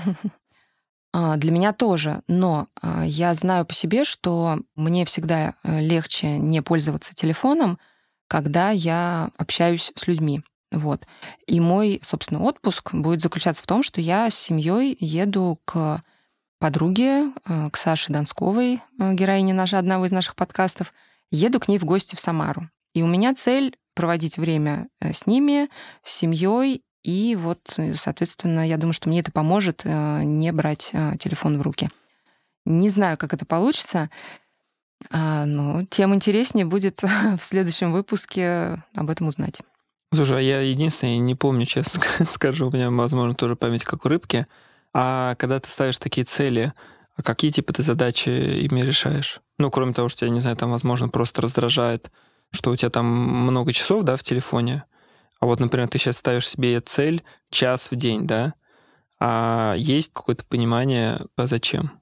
А, для меня тоже, но а, я знаю по себе, что мне всегда э, легче не пользоваться телефоном, когда я общаюсь с людьми. Вот. И мой, собственно, отпуск будет заключаться в том, что я с семьей еду к подруге, э, к Саше Донсковой, э, героине нашей, одного из наших подкастов, еду к ней в гости в Самару. И у меня цель проводить время с ними, с семьей и вот, соответственно, я думаю, что мне это поможет э, не брать э, телефон в руки. Не знаю, как это получится, а, но тем интереснее будет в следующем выпуске об этом узнать. Слушай, а я единственное, не помню, честно скажу, у меня, возможно, тоже память как у рыбки. А когда ты ставишь такие цели, а какие типа ты задачи ими решаешь? Ну, кроме того, что, я не знаю, там, возможно, просто раздражает, что у тебя там много часов, да, в телефоне, а вот, например, ты сейчас ставишь себе цель час в день, да? А есть какое-то понимание, а зачем?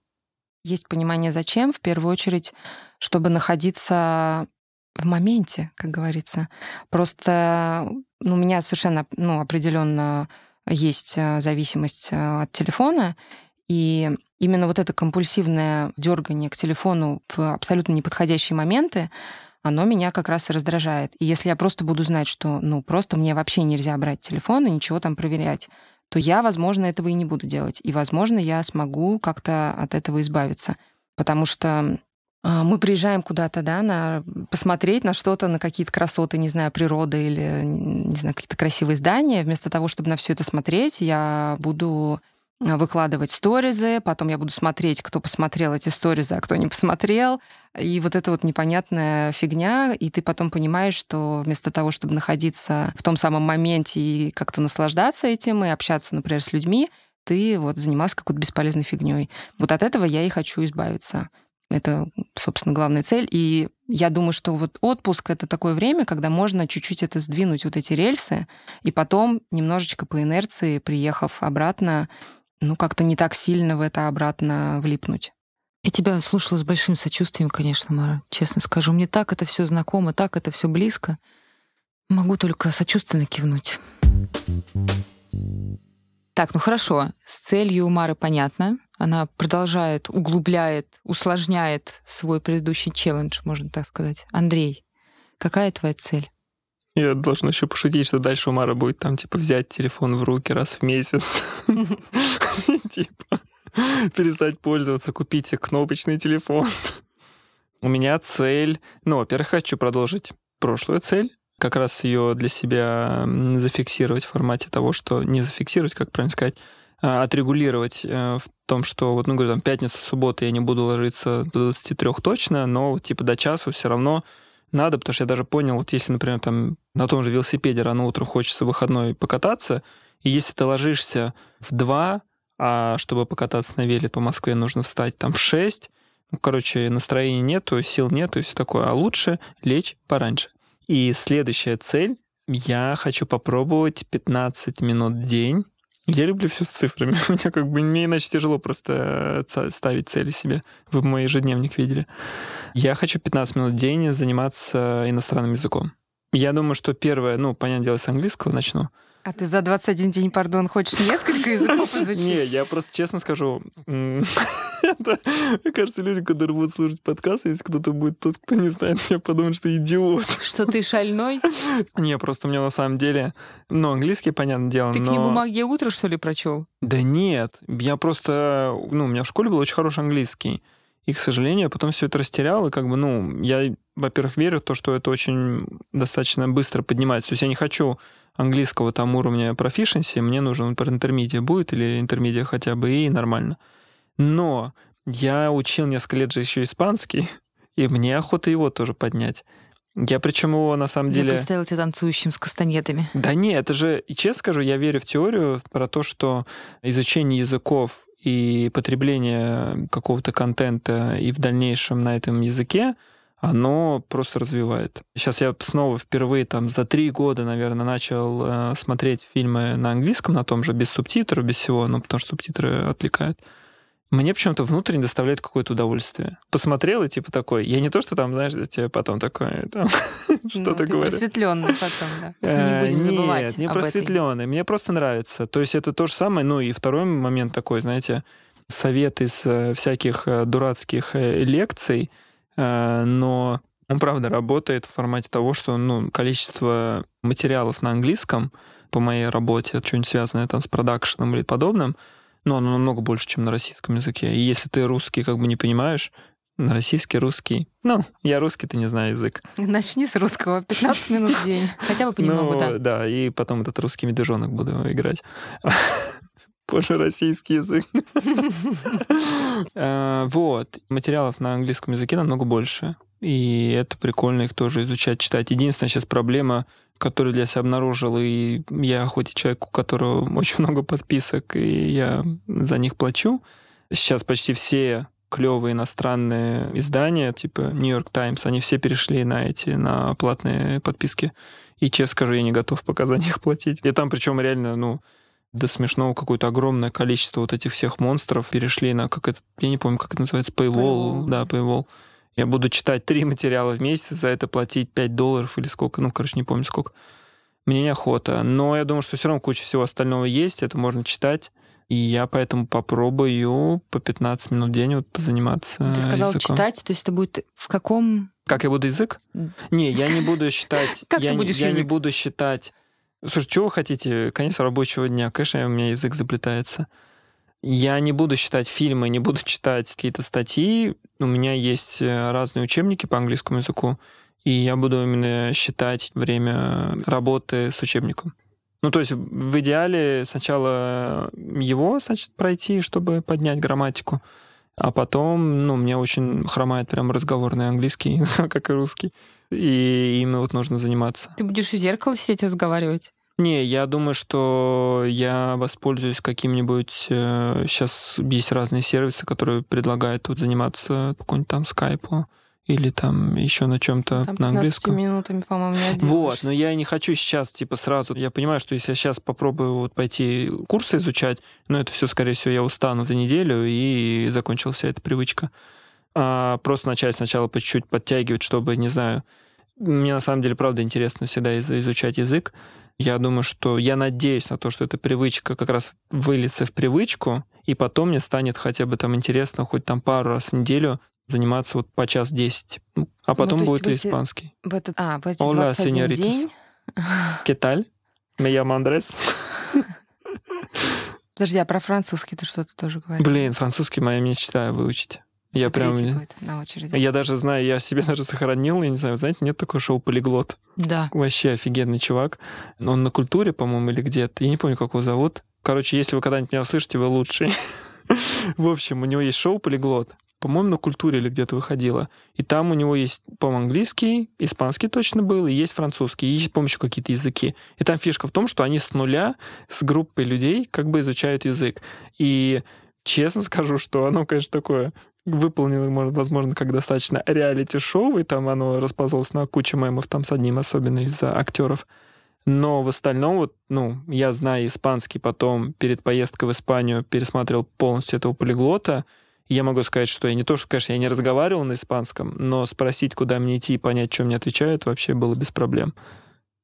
Есть понимание, зачем. В первую очередь, чтобы находиться в моменте, как говорится. Просто ну, у меня совершенно ну, определенно есть э, зависимость э, от телефона, и именно вот это компульсивное дергание к телефону в абсолютно неподходящие моменты, оно меня как раз и раздражает. И если я просто буду знать, что, ну, просто мне вообще нельзя брать телефон и ничего там проверять, то я, возможно, этого и не буду делать. И, возможно, я смогу как-то от этого избавиться. Потому что мы приезжаем куда-то, да, на посмотреть на что-то, на какие-то красоты, не знаю, природы или, не знаю, какие-то красивые здания. Вместо того, чтобы на все это смотреть, я буду выкладывать сторизы, потом я буду смотреть, кто посмотрел эти сторизы, а кто не посмотрел. И вот это вот непонятная фигня, и ты потом понимаешь, что вместо того, чтобы находиться в том самом моменте и как-то наслаждаться этим и общаться, например, с людьми, ты вот занимался какой-то бесполезной фигней. Вот от этого я и хочу избавиться. Это, собственно, главная цель. И я думаю, что вот отпуск — это такое время, когда можно чуть-чуть это сдвинуть, вот эти рельсы, и потом немножечко по инерции, приехав обратно, ну, как-то не так сильно в это обратно влипнуть. Я тебя слушала с большим сочувствием, конечно, Мара, честно скажу. Мне так это все знакомо, так это все близко. Могу только сочувственно кивнуть. Так, ну хорошо. С целью Мары понятно. Она продолжает, углубляет, усложняет свой предыдущий челлендж, можно так сказать. Андрей, какая твоя цель? Я должен еще пошутить, что дальше у Мары будет там, типа, взять телефон в руки раз в месяц. Типа, перестать пользоваться, купить кнопочный телефон. У меня цель... Ну, во-первых, хочу продолжить прошлую цель, как раз ее для себя зафиксировать в формате того, что не зафиксировать, как правильно сказать, отрегулировать э, в том, что вот, ну, говорю, там, пятница, суббота я не буду ложиться до 23 точно, но, типа, до часу все равно надо, потому что я даже понял, вот если, например, там на том же велосипеде рано утром хочется выходной покататься, и если ты ложишься в 2, а чтобы покататься на веле по Москве нужно встать там в 6, ну, короче, настроения нету, сил нету и все такое, а лучше лечь пораньше. И следующая цель, я хочу попробовать 15 минут в день я люблю все с цифрами. Меня как бы мне иначе тяжело просто э, ставить цели себе. Вы мой ежедневник видели. Я хочу 15 минут в день заниматься иностранным языком. Я думаю, что первое, ну, понятное дело, с английского начну. А ты за 21 день, пардон, хочешь несколько языков изучить? Не, я просто честно скажу, это, мне кажется, люди, которые будут слушать подкаст, если кто-то будет тот, кто не знает, я подумают, что идиот. Что ты шальной? Не, просто у меня на самом деле, ну, английский, понятное дело, Ты книгу «Магия утра», что ли, прочел? Да нет, я просто, ну, у меня в школе был очень хороший английский. И, к сожалению, я потом все это растерял, и как бы, ну, я, во-первых, верю в то, что это очень достаточно быстро поднимается. То есть я не хочу английского там уровня proficiency, мне нужен, например, интермедиа будет или интермедиа хотя бы, и нормально. Но я учил несколько лет же еще испанский, и мне охота его тоже поднять. Я причем его на самом деле... Я представила тебя танцующим с кастанетами. Да не, это же, и честно скажу, я верю в теорию про то, что изучение языков и потребление какого-то контента и в дальнейшем на этом языке, оно просто развивает. Сейчас я снова впервые там за три года, наверное, начал э, смотреть фильмы на английском, на том же, без субтитров, без всего, ну, потому что субтитры отвлекают мне почему-то внутренне доставляет какое-то удовольствие. Посмотрел и типа такой, я не то, что там, знаешь, тебе потом такое, там, что-то ну, говорю. просветленный потом, да. Не будем забывать Нет, не просветленный, мне просто нравится. То есть это то же самое, ну и второй момент такой, знаете, совет из э, всяких э, дурацких э, лекций, но он, правда, работает в формате того, что ну, количество материалов на английском по моей работе, что-нибудь связанное там с продакшеном или подобным, но оно намного больше, чем на российском языке. И если ты русский как бы не понимаешь, на российский, русский. Ну, я русский, ты не знаю язык. Начни с русского, 15 минут в день. Хотя бы понемногу, ну, да. Да, и потом этот русский медвежонок буду играть. Позже российский язык. А, вот. Материалов на английском языке намного больше. И это прикольно их тоже изучать, читать. Единственная сейчас проблема который для себя обнаружил, и я хоть и человек, у которого очень много подписок, и я за них плачу. Сейчас почти все клевые иностранные издания, типа New York Times, они все перешли на эти, на платные подписки. И, честно скажу, я не готов пока за них платить. И там причем реально, ну, до смешного какое-то огромное количество вот этих всех монстров перешли на как это, я не помню, как это называется, Paywall, Paywall. да, Paywall я буду читать три материала в месяц, за это платить 5 долларов или сколько, ну, короче, не помню сколько. Мне неохота. Но я думаю, что все равно куча всего остального есть, это можно читать. И я поэтому попробую по 15 минут в день вот позаниматься Ты сказал языком. читать, то есть это будет в каком... Как я буду язык? Не, я не буду считать... Как я ты будешь Я не буду считать... Слушай, чего вы хотите? Конец рабочего дня. Конечно, у меня язык заплетается. Я не буду считать фильмы, не буду читать какие-то статьи. У меня есть э, разные учебники по английскому языку, и я буду именно считать время работы с учебником. Ну, то есть в идеале сначала его, значит, пройти, чтобы поднять грамматику, а потом, ну, мне очень хромает прям разговорный английский, как и русский, и им вот нужно заниматься. Ты будешь у зеркала сидеть разговаривать? Не, я думаю, что я воспользуюсь каким-нибудь... Э, сейчас есть разные сервисы, которые предлагают вот заниматься какой-нибудь там скайпу или там еще на чем-то на английском. минутами, по-моему, не Вот, но я не хочу сейчас, типа, сразу. Я понимаю, что если я сейчас попробую вот пойти курсы изучать, ну, это все, скорее всего, я устану за неделю, и закончилась вся эта привычка. А просто начать сначала по чуть-чуть подтягивать, чтобы, не знаю... Мне, на самом деле, правда, интересно всегда из- изучать язык. Я думаю, что я надеюсь на то, что эта привычка как раз выльется в привычку, и потом мне станет хотя бы там интересно хоть там пару раз в неделю заниматься вот по час десять. Ну, А потом то есть будет и эти- испанский. В этот, а, в эти Hola, 21 señoritas. день... Кеталь? Me llamo Андрес. Подожди, а про французский ты что-то тоже говоришь? Блин, французский моя мечта выучить. Я прям... Будет на очереди. Я даже знаю, я себе даже сохранил, я не знаю, знаете, нет такого шоу «Полиглот». Да. Вообще офигенный чувак. Он на культуре, по-моему, или где-то. Я не помню, как его зовут. Короче, если вы когда-нибудь меня услышите, вы лучший. В общем, у него есть шоу «Полиглот». По-моему, на культуре или где-то выходило. И там у него есть, по-моему, английский, испанский точно был, и есть французский, и есть с помощью какие-то языки. И там фишка в том, что они с нуля, с группой людей как бы изучают язык. И честно скажу, что оно, конечно, такое выполнено, может, возможно, как достаточно реалити-шоу, и там оно расползлось на кучу мемов, там с одним особенно из-за актеров. Но в остальном, вот, ну, я знаю испанский, потом перед поездкой в Испанию пересматривал полностью этого полиглота, я могу сказать, что я не то, что, конечно, я не разговаривал на испанском, но спросить, куда мне идти и понять, что мне отвечают, вообще было без проблем.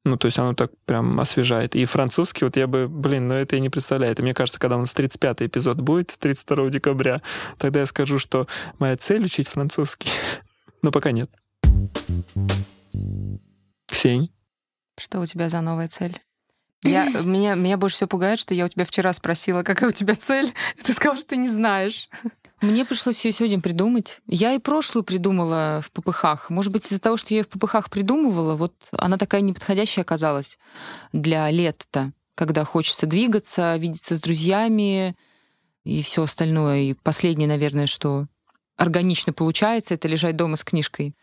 Ну, то есть оно так прям освежает. И французский, вот я бы, блин, ну это я не представляю. Это, мне кажется, когда у нас 35-й эпизод будет, 32 декабря, тогда я скажу, что моя цель учить французский. Но пока нет. Ксень, Что у тебя за новая цель? Я, меня, меня больше всего пугает, что я у тебя вчера спросила, какая у тебя цель, и ты сказал, что ты не знаешь. Мне пришлось ее сегодня придумать. Я и прошлую придумала в ППХ. Может быть, из-за того, что я ее в ППХ придумывала, вот она такая неподходящая оказалась для лета, когда хочется двигаться, видеться с друзьями и все остальное. И последнее, наверное, что органично получается, это лежать дома с книжкой.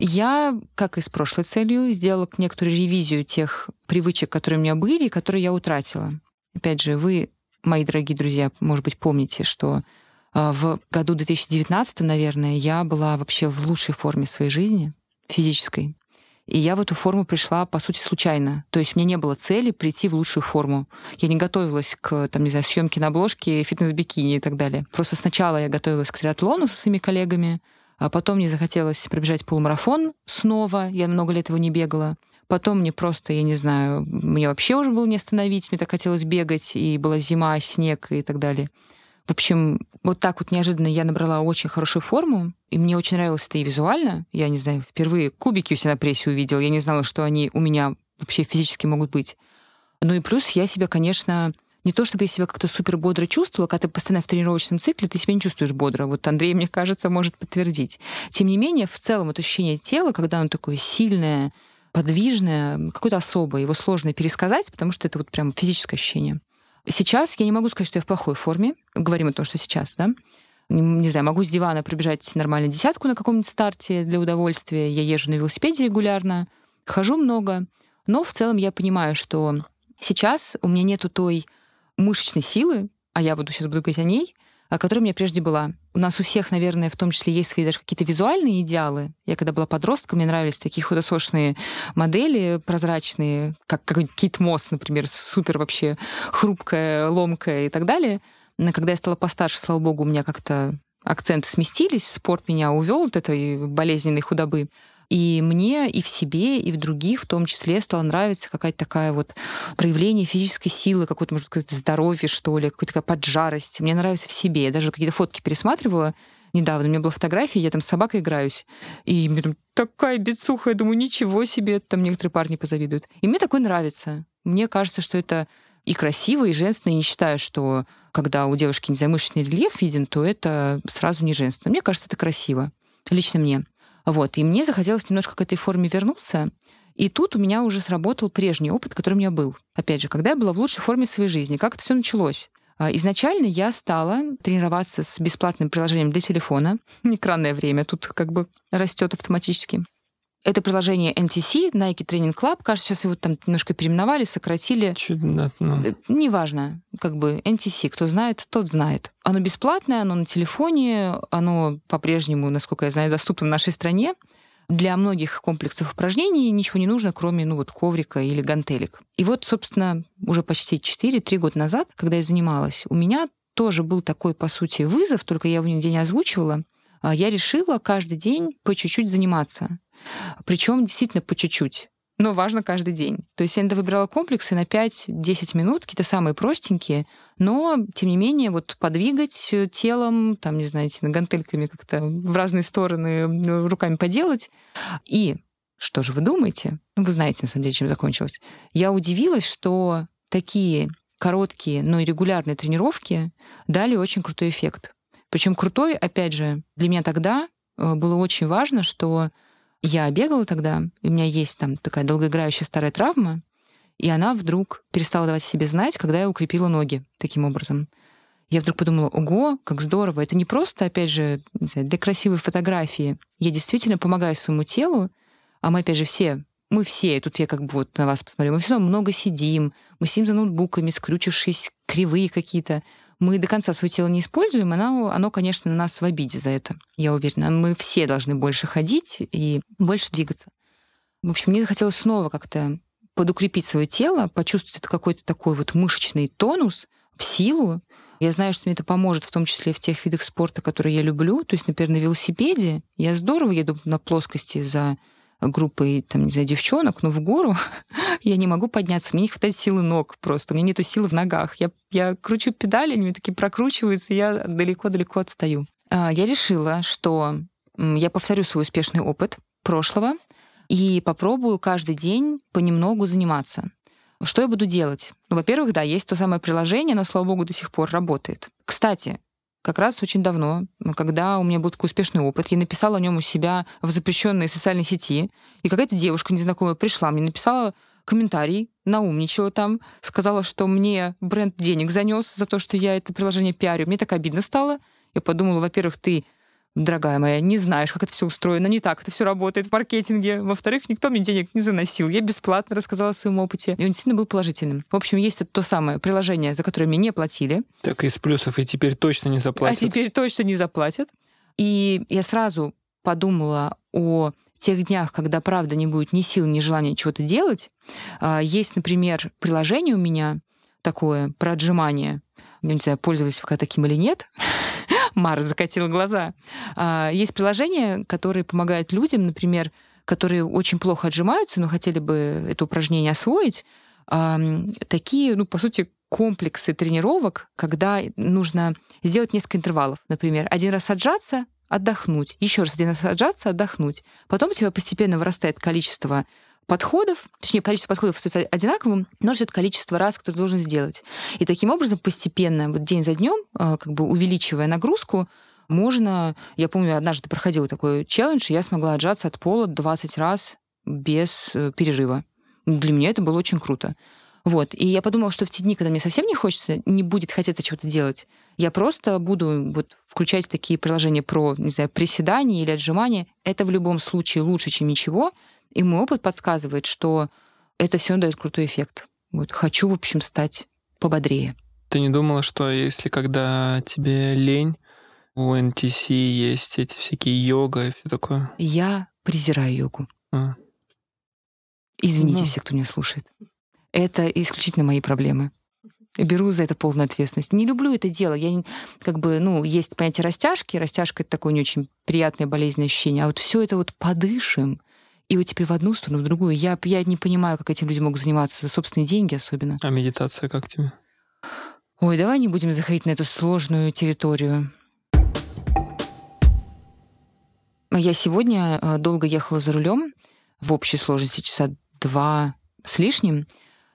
Я, как и с прошлой целью, сделала некоторую ревизию тех привычек, которые у меня были и которые я утратила. Опять же, вы, мои дорогие друзья, может быть, помните, что в году 2019, наверное, я была вообще в лучшей форме своей жизни, физической. И я в эту форму пришла, по сути, случайно. То есть у меня не было цели прийти в лучшую форму. Я не готовилась к, там, не знаю, съемке на обложке, фитнес-бикини и так далее. Просто сначала я готовилась к триатлону со своими коллегами, а потом мне захотелось пробежать полумарафон снова. Я много лет его не бегала. Потом мне просто, я не знаю, мне вообще уже было не остановить, мне так хотелось бегать, и была зима, снег и так далее. В общем, вот так вот неожиданно я набрала очень хорошую форму, и мне очень нравилось это и визуально. Я не знаю, впервые кубики у себя на прессе увидела. Я не знала, что они у меня вообще физически могут быть. Ну и плюс я себя, конечно, не то чтобы я себя как-то супер бодро чувствовала, когда ты постоянно в тренировочном цикле, ты себя не чувствуешь бодро. Вот Андрей, мне кажется, может подтвердить. Тем не менее, в целом это ощущение тела, когда оно такое сильное, подвижное, какое-то особое, его сложно пересказать, потому что это вот прям физическое ощущение. Сейчас я не могу сказать, что я в плохой форме. Говорим о том, что сейчас, да. Не, не знаю, могу с дивана пробежать нормально десятку на каком-нибудь старте для удовольствия. Я езжу на велосипеде регулярно, хожу много. Но в целом я понимаю, что сейчас у меня нету той мышечной силы, а я буду сейчас буду говорить о ней, которая у меня прежде была. У нас у всех, наверное, в том числе есть свои даже какие-то визуальные идеалы. Я когда была подростком, мне нравились такие худосочные модели прозрачные, как какой-нибудь Кит Мосс, например, супер вообще хрупкая, ломкая и так далее. Но когда я стала постарше, слава богу, у меня как-то акценты сместились, спорт меня увел от этой болезненной худобы. И мне и в себе, и в других в том числе стало нравиться какая-то такая вот проявление физической силы, какое-то, может сказать, здоровье, что ли, какая-то такая поджарость. Мне нравится в себе. Я даже какие-то фотки пересматривала недавно. У меня была фотография, я там с собакой играюсь. И мне там такая бицуха, я думаю, ничего себе, там некоторые парни позавидуют. И мне такое нравится. Мне кажется, что это и красиво, и женственно. И не считаю, что когда у девушки, не знаю, мышечный рельеф виден, то это сразу не женственно. Мне кажется, это красиво. Лично мне. Вот. И мне захотелось немножко к этой форме вернуться. И тут у меня уже сработал прежний опыт, который у меня был. Опять же, когда я была в лучшей форме своей жизни. Как это все началось? А, изначально я стала тренироваться с бесплатным приложением для телефона. Экранное время тут как бы растет автоматически. Это приложение NTC, Nike Training Club. Кажется, сейчас его там немножко переименовали, сократили. Да, ну. Э, неважно. Как бы NTC, кто знает, тот знает. Оно бесплатное, оно на телефоне, оно по-прежнему, насколько я знаю, доступно в нашей стране. Для многих комплексов упражнений ничего не нужно, кроме ну, вот, коврика или гантелек. И вот, собственно, уже почти 4-3 года назад, когда я занималась, у меня тоже был такой, по сути, вызов, только я его нигде не озвучивала. А, я решила каждый день по чуть-чуть заниматься. Причем действительно по чуть-чуть но важно каждый день. То есть я иногда выбирала комплексы на 5-10 минут, какие-то самые простенькие, но, тем не менее, вот подвигать телом, там, не на гантельками как-то в разные стороны ну, руками поделать. И что же вы думаете? Ну, вы знаете, на самом деле, чем закончилось. Я удивилась, что такие короткие, но и регулярные тренировки дали очень крутой эффект. Причем крутой, опять же, для меня тогда э, было очень важно, что я бегала тогда, и у меня есть там такая долгоиграющая старая травма, и она вдруг перестала давать себе знать, когда я укрепила ноги таким образом. Я вдруг подумала, ого, как здорово. Это не просто, опять же, знаю, для красивой фотографии. Я действительно помогаю своему телу, а мы, опять же, все, мы все, и тут я как бы вот на вас посмотрю, мы все равно много сидим, мы сидим за ноутбуками, скрючившись, кривые какие-то мы до конца свое тело не используем, оно, оно, конечно, на нас в обиде за это. Я уверена. Мы все должны больше ходить и больше двигаться. В общем, мне захотелось снова как-то подукрепить свое тело, почувствовать какой-то такой вот мышечный тонус, силу. Я знаю, что мне это поможет в том числе в тех видах спорта, которые я люблю. То есть, например, на велосипеде я здорово еду на плоскости за группой, там, не знаю, девчонок, но в гору я не могу подняться, мне не хватает силы ног просто, у меня нету силы в ногах. Я, я кручу педали, они такие прокручиваются, и я далеко-далеко отстаю. А, я решила, что я повторю свой успешный опыт прошлого и попробую каждый день понемногу заниматься. Что я буду делать? Ну, во-первых, да, есть то самое приложение, но, слава богу, до сих пор работает. Кстати, как раз очень давно, когда у меня был такой успешный опыт, я написала о нем у себя в запрещенной социальной сети, и какая-то девушка незнакомая пришла, мне написала комментарий, наумничала там, сказала, что мне бренд денег занес за то, что я это приложение пиарю. Мне так обидно стало. Я подумала, во-первых, ты дорогая моя, не знаешь, как это все устроено, не так это все работает в маркетинге. Во-вторых, никто мне денег не заносил. Я бесплатно рассказала о своем опыте. И он действительно был положительным. В общем, есть это то самое приложение, за которое мне не платили. Так из плюсов и теперь точно не заплатят. А теперь точно не заплатят. И я сразу подумала о тех днях, когда, правда, не будет ни сил, ни желания чего-то делать. А, есть, например, приложение у меня такое про отжимание. Я не знаю, пользовались вы таким или нет. Мара закатила глаза. А, есть приложения, которые помогают людям, например, которые очень плохо отжимаются, но хотели бы это упражнение освоить. Такие, ну, по сути, комплексы тренировок, когда нужно сделать несколько интервалов. Например, один раз отжаться, отдохнуть, еще раз один раз отжаться, отдохнуть. Потом у тебя постепенно вырастает количество подходов, точнее, количество подходов остается одинаковым, но растет количество раз, которые должен сделать. И таким образом постепенно, вот день за днем, э, как бы увеличивая нагрузку, можно... Я помню, однажды проходил такой челлендж, и я смогла отжаться от пола 20 раз без э, перерыва. Для меня это было очень круто. Вот. И я подумала, что в те дни, когда мне совсем не хочется, не будет хотеться чего-то делать, я просто буду вот включать такие приложения про, не знаю, приседания или отжимания. Это в любом случае лучше, чем ничего, и мой опыт подсказывает, что это все дает крутой эффект. Вот хочу, в общем, стать пободрее. Ты не думала, что если когда тебе лень, у NTC есть эти всякие йога и все такое? Я презираю йогу. А. Извините ну. все, кто меня слушает. Это исключительно мои проблемы. Беру за это полную ответственность. Не люблю это дело. Я как бы, ну, есть понятие растяжки. Растяжка это такое не очень приятное болезненное ощущение. А вот все это вот подышим, и вот теперь в одну сторону, в другую. Я, я не понимаю, как этим люди могут заниматься за собственные деньги особенно. А медитация как тебе? Ой, давай не будем заходить на эту сложную территорию. Я сегодня э, долго ехала за рулем в общей сложности часа два с лишним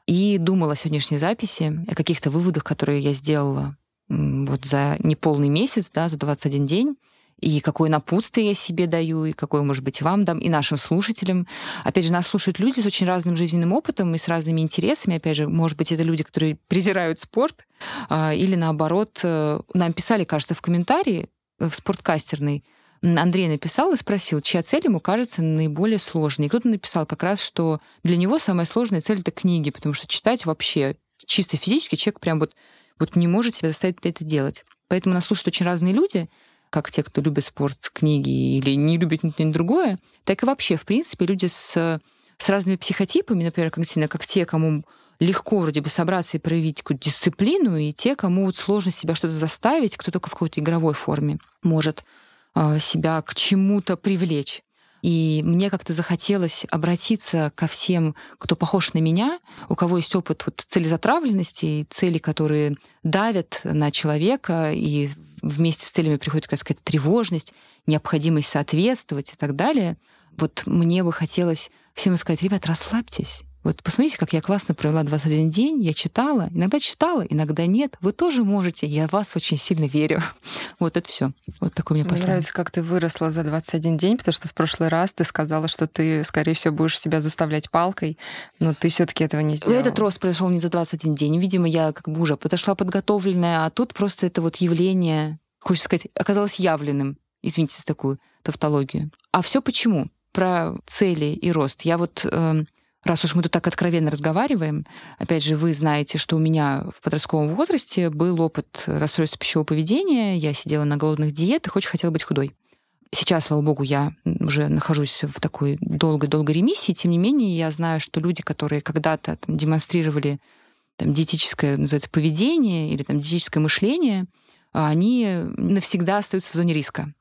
и думала о сегодняшней записи, о каких-то выводах, которые я сделала вот за неполный месяц, да, за 21 день и какое напутствие я себе даю, и какое, может быть, вам дам, и нашим слушателям. Опять же, нас слушают люди с очень разным жизненным опытом и с разными интересами. Опять же, может быть, это люди, которые презирают спорт, а, или наоборот, э, нам писали, кажется, в комментарии э, в спорткастерной, Андрей написал и спросил, чья цель ему кажется наиболее сложной. И кто-то написал как раз, что для него самая сложная цель — это книги, потому что читать вообще чисто физически человек прям вот, вот не может себя заставить это делать. Поэтому нас слушают очень разные люди — как те, кто любит спорт, книги или не любит ни другое, так и вообще, в принципе, люди с, с разными психотипами, например, как, как те, кому легко вроде бы собраться и проявить какую-то дисциплину, и те, кому вот сложно себя что-то заставить, кто только в какой-то игровой форме может э, себя к чему-то привлечь. И мне как-то захотелось обратиться ко всем, кто похож на меня, у кого есть опыт вот целезатравленности, цели, которые давят на человека, и вместе с целями приходит какая-то тревожность, необходимость соответствовать и так далее. Вот мне бы хотелось всем сказать, ребят, расслабьтесь, вот посмотрите, как я классно провела 21 день, я читала, иногда читала, иногда нет. Вы тоже можете, я в вас очень сильно верю. Вот это все. Вот такой у меня послание. Мне нравится, как ты выросла за 21 день, потому что в прошлый раз ты сказала, что ты, скорее всего, будешь себя заставлять палкой, но ты все таки этого не сделала. Этот рост произошел не за 21 день. Видимо, я как бы уже подошла подготовленная, а тут просто это вот явление, хочется сказать, оказалось явленным. Извините за такую тавтологию. А все почему? Про цели и рост. Я вот э, раз уж мы тут так откровенно разговариваем, опять же, вы знаете, что у меня в подростковом возрасте был опыт расстройства пищевого поведения, я сидела на голодных диетах, очень хотела быть худой. Сейчас, слава богу, я уже нахожусь в такой долгой-долгой ремиссии, тем не менее, я знаю, что люди, которые когда-то там, демонстрировали там, диетическое, называется, поведение или там, диетическое мышление, они навсегда остаются в зоне риска.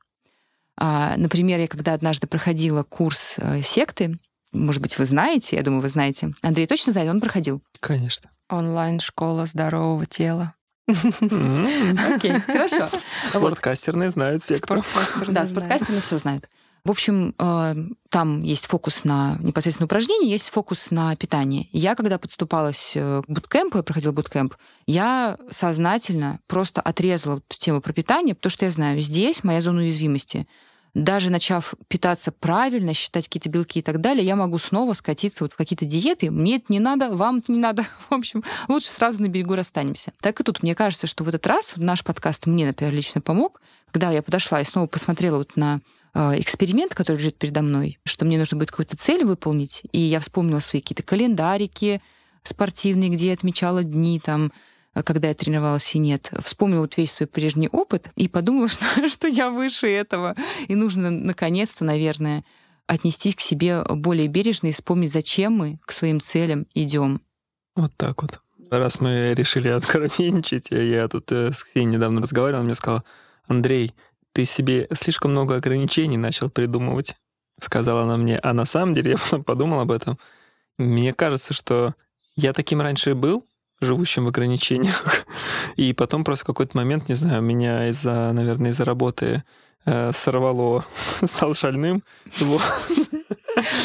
А, например, я когда однажды проходила курс э, секты, может быть, вы знаете, я думаю, вы знаете. Андрей точно знает, он проходил. Конечно. Онлайн-школа здорового тела. Окей, хорошо. Спорткастерные знают все, кто. Да, спорткастерные все знают. В общем, э, там есть фокус на непосредственно упражнения, есть фокус на питание. Я, когда подступалась э, к буткемпу, я проходила буткемп, я сознательно просто отрезала эту тему про питание, потому что я знаю, здесь моя зона уязвимости. Даже начав питаться правильно, считать какие-то белки и так далее, я могу снова скатиться вот в какие-то диеты. Мне это не надо, вам это не надо. В общем, лучше сразу на берегу расстанемся. Так и тут, мне кажется, что в этот раз наш подкаст мне, например, лично помог, когда я подошла и снова посмотрела вот на э, эксперимент, который лежит передо мной, что мне нужно будет какую-то цель выполнить, и я вспомнила свои какие-то календарики спортивные, где я отмечала дни, там, когда я тренировалась и нет, вспомнила вот весь свой прежний опыт и подумала, что, что я выше этого. И нужно наконец-то, наверное, отнестись к себе более бережно и вспомнить, зачем мы к своим целям идем. Вот так вот. Раз мы решили откровенничать, я тут э, с Ксенией недавно разговаривал, она мне сказала, Андрей, ты себе слишком много ограничений начал придумывать, сказала она мне. А на самом деле я подумал об этом. Мне кажется, что я таким раньше был, живущим в ограничениях. И потом просто какой-то момент, не знаю, меня из-за, наверное, из-за работы э, сорвало, стал шальным.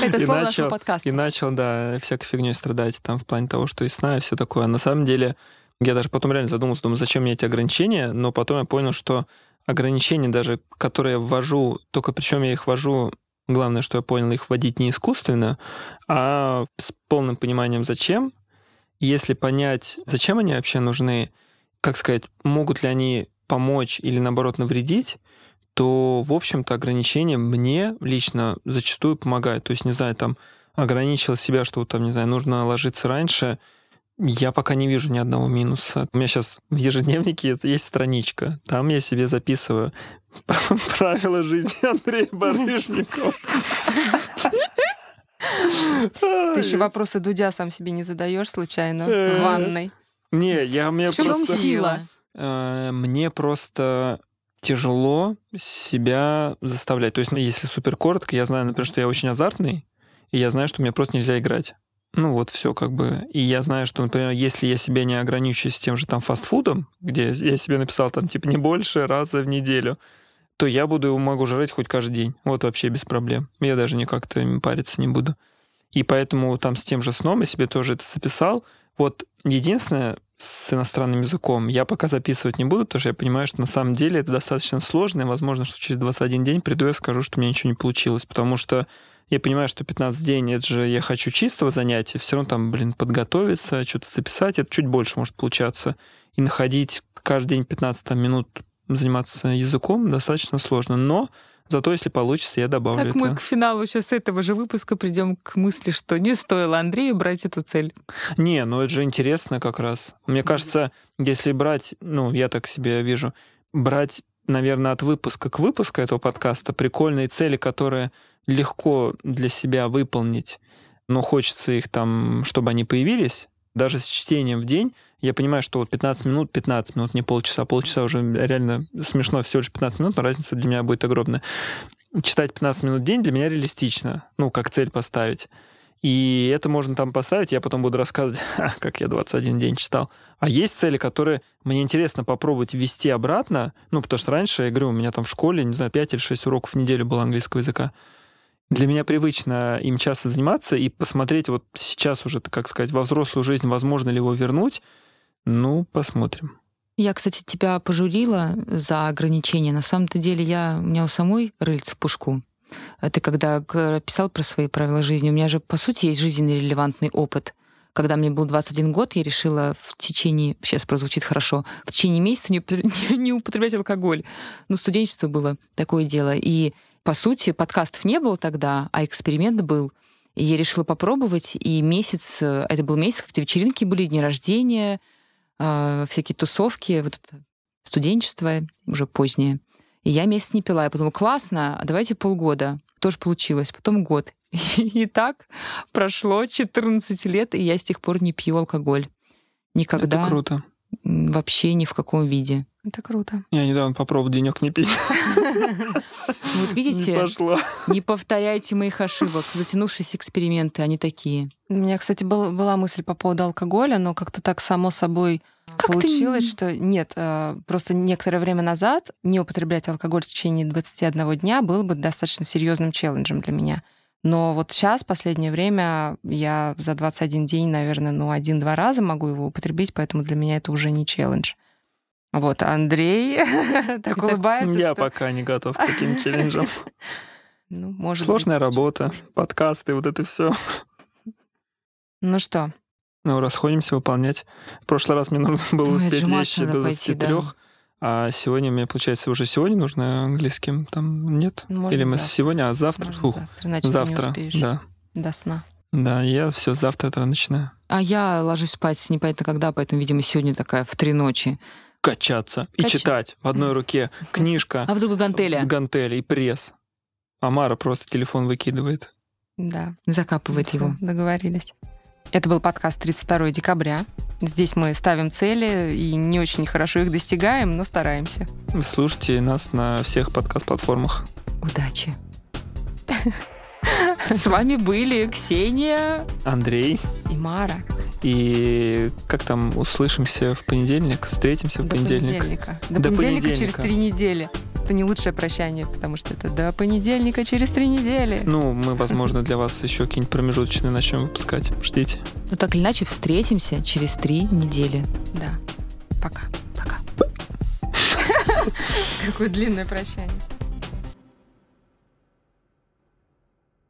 Это и слово начал, подкаста. И начал, да, всякой фигней страдать, там, в плане того, что и сна, и все такое. На самом деле, я даже потом реально задумался, думаю, зачем мне эти ограничения, но потом я понял, что ограничения даже, которые я ввожу, только причем я их ввожу Главное, что я понял, их вводить не искусственно, а с полным пониманием, зачем, если понять, зачем они вообще нужны, как сказать, могут ли они помочь или наоборот навредить, то, в общем-то, ограничения мне лично зачастую помогают. То есть, не знаю, там ограничил себя, что там, не знаю, нужно ложиться раньше, я пока не вижу ни одного минуса. У меня сейчас в ежедневнике есть страничка. Там я себе записываю правила жизни Андрея Барышникова. Ты еще вопросы Дудя сам себе не задаешь случайно в ванной? Не, я мне просто... сила? Э, мне просто тяжело себя заставлять. То есть, ну, если супер коротко, я знаю, например, что я очень азартный, и я знаю, что мне просто нельзя играть. Ну вот все как бы. И я знаю, что, например, если я себя не ограничиваю с тем же там фастфудом, где я себе написал там типа не больше раза в неделю, то я буду могу жрать хоть каждый день. Вот вообще без проблем. Я даже никак-то париться не буду. И поэтому там с тем же сном я себе тоже это записал. Вот единственное, с иностранным языком я пока записывать не буду, потому что я понимаю, что на самом деле это достаточно сложно, и возможно, что через 21 день приду и скажу, что у меня ничего не получилось, потому что я понимаю, что 15 дней, это же я хочу чистого занятия, все равно там, блин, подготовиться, что-то записать, это чуть больше может получаться. И находить каждый день 15 там, минут заниматься языком достаточно сложно, но Зато если получится, я добавлю так это. мы к финалу сейчас этого же выпуска придем к мысли, что не стоило Андрею брать эту цель. Не, ну это же интересно как раз. Мне кажется, если брать, ну, я так себе вижу, брать, наверное, от выпуска к выпуску этого подкаста прикольные цели, которые легко для себя выполнить, но хочется их там, чтобы они появились, даже с чтением в день, я понимаю, что вот 15 минут, 15 минут, не полчаса. Полчаса уже реально смешно, всего лишь 15 минут, но разница для меня будет огромная. Читать 15 минут в день для меня реалистично, ну, как цель поставить. И это можно там поставить, я потом буду рассказывать, как я 21 день читал. А есть цели, которые мне интересно попробовать ввести обратно, ну, потому что раньше, я говорю, у меня там в школе, не знаю, 5 или 6 уроков в неделю было английского языка. Для меня привычно им часто заниматься и посмотреть вот сейчас уже, как сказать, во взрослую жизнь, возможно ли его вернуть, ну, посмотрим. Я, кстати, тебя пожурила за ограничения. На самом-то деле я, у меня у самой рыльце в пушку. Это когда писал про свои правила жизни. У меня же, по сути, есть жизненно релевантный опыт. Когда мне был 21 год, я решила в течение, сейчас прозвучит хорошо, в течение месяца не, не употреблять алкоголь. Ну, студенчество было такое дело. И, по сути, подкастов не было тогда, а эксперимент был. И я решила попробовать, и месяц, э, это был месяц, когда вечеринки были, дни рождения, э, всякие тусовки, вот это студенчество уже позднее. И я месяц не пила. Я подумала, классно, а давайте полгода. Тоже получилось. Потом год. И так прошло 14 лет, и я с тех пор не пью алкоголь. Никогда. Это круто. Вообще ни в каком виде. Это круто. Я недавно попробовал денек не пить. Вот видите, не, не повторяйте моих ошибок. Затянувшиеся эксперименты, они такие. У меня, кстати, был, была мысль по поводу алкоголя, но как-то так само собой как получилось, ты... что нет, э, просто некоторое время назад не употреблять алкоголь в течение 21 дня был бы достаточно серьезным челленджем для меня. Но вот сейчас, последнее время, я за 21 день, наверное, ну, один-два раза могу его употребить, поэтому для меня это уже не челлендж. Вот, Андрей так улыбается. Я пока не готов к таким челленджам. Ну, может Сложная быть, работа, подкасты, вот это все. Ну что, Ну, расходимся выполнять. В прошлый раз мне нужно было успеть вещи до пойти, 23, да. А сегодня мне, получается, уже сегодня нужно английским, там нет? Ну, можно Или мы завтра. сегодня, а завтра? можно Фух, завтра, иначе ты не завтра, успеешь да. до сна. Да, я все завтра это начинаю. А я ложусь спать непонятно когда, поэтому, видимо, сегодня такая в три ночи. Качаться и Кача- читать в одной руке. Книжка, А вдруг гантеля гантель и пресс. А Мара просто телефон выкидывает. Да, закапывает его. договорились. Это был подкаст 32 декабря. Здесь мы ставим цели и не очень хорошо их достигаем, но стараемся. Слушайте нас на всех подкаст-платформах. Удачи. С вами были Ксения. Андрей. И Мара. И как там, услышимся в понедельник, встретимся в До понедельник. понедельника. До, До понедельника, через понедельника. три недели. Это не лучшее прощание, потому что это до понедельника через три недели. Ну, мы, возможно, для вас еще какие-нибудь промежуточные начнем выпускать. Ждите. Ну так или иначе, встретимся через три недели. Да. Пока. Пока. Какое длинное прощание.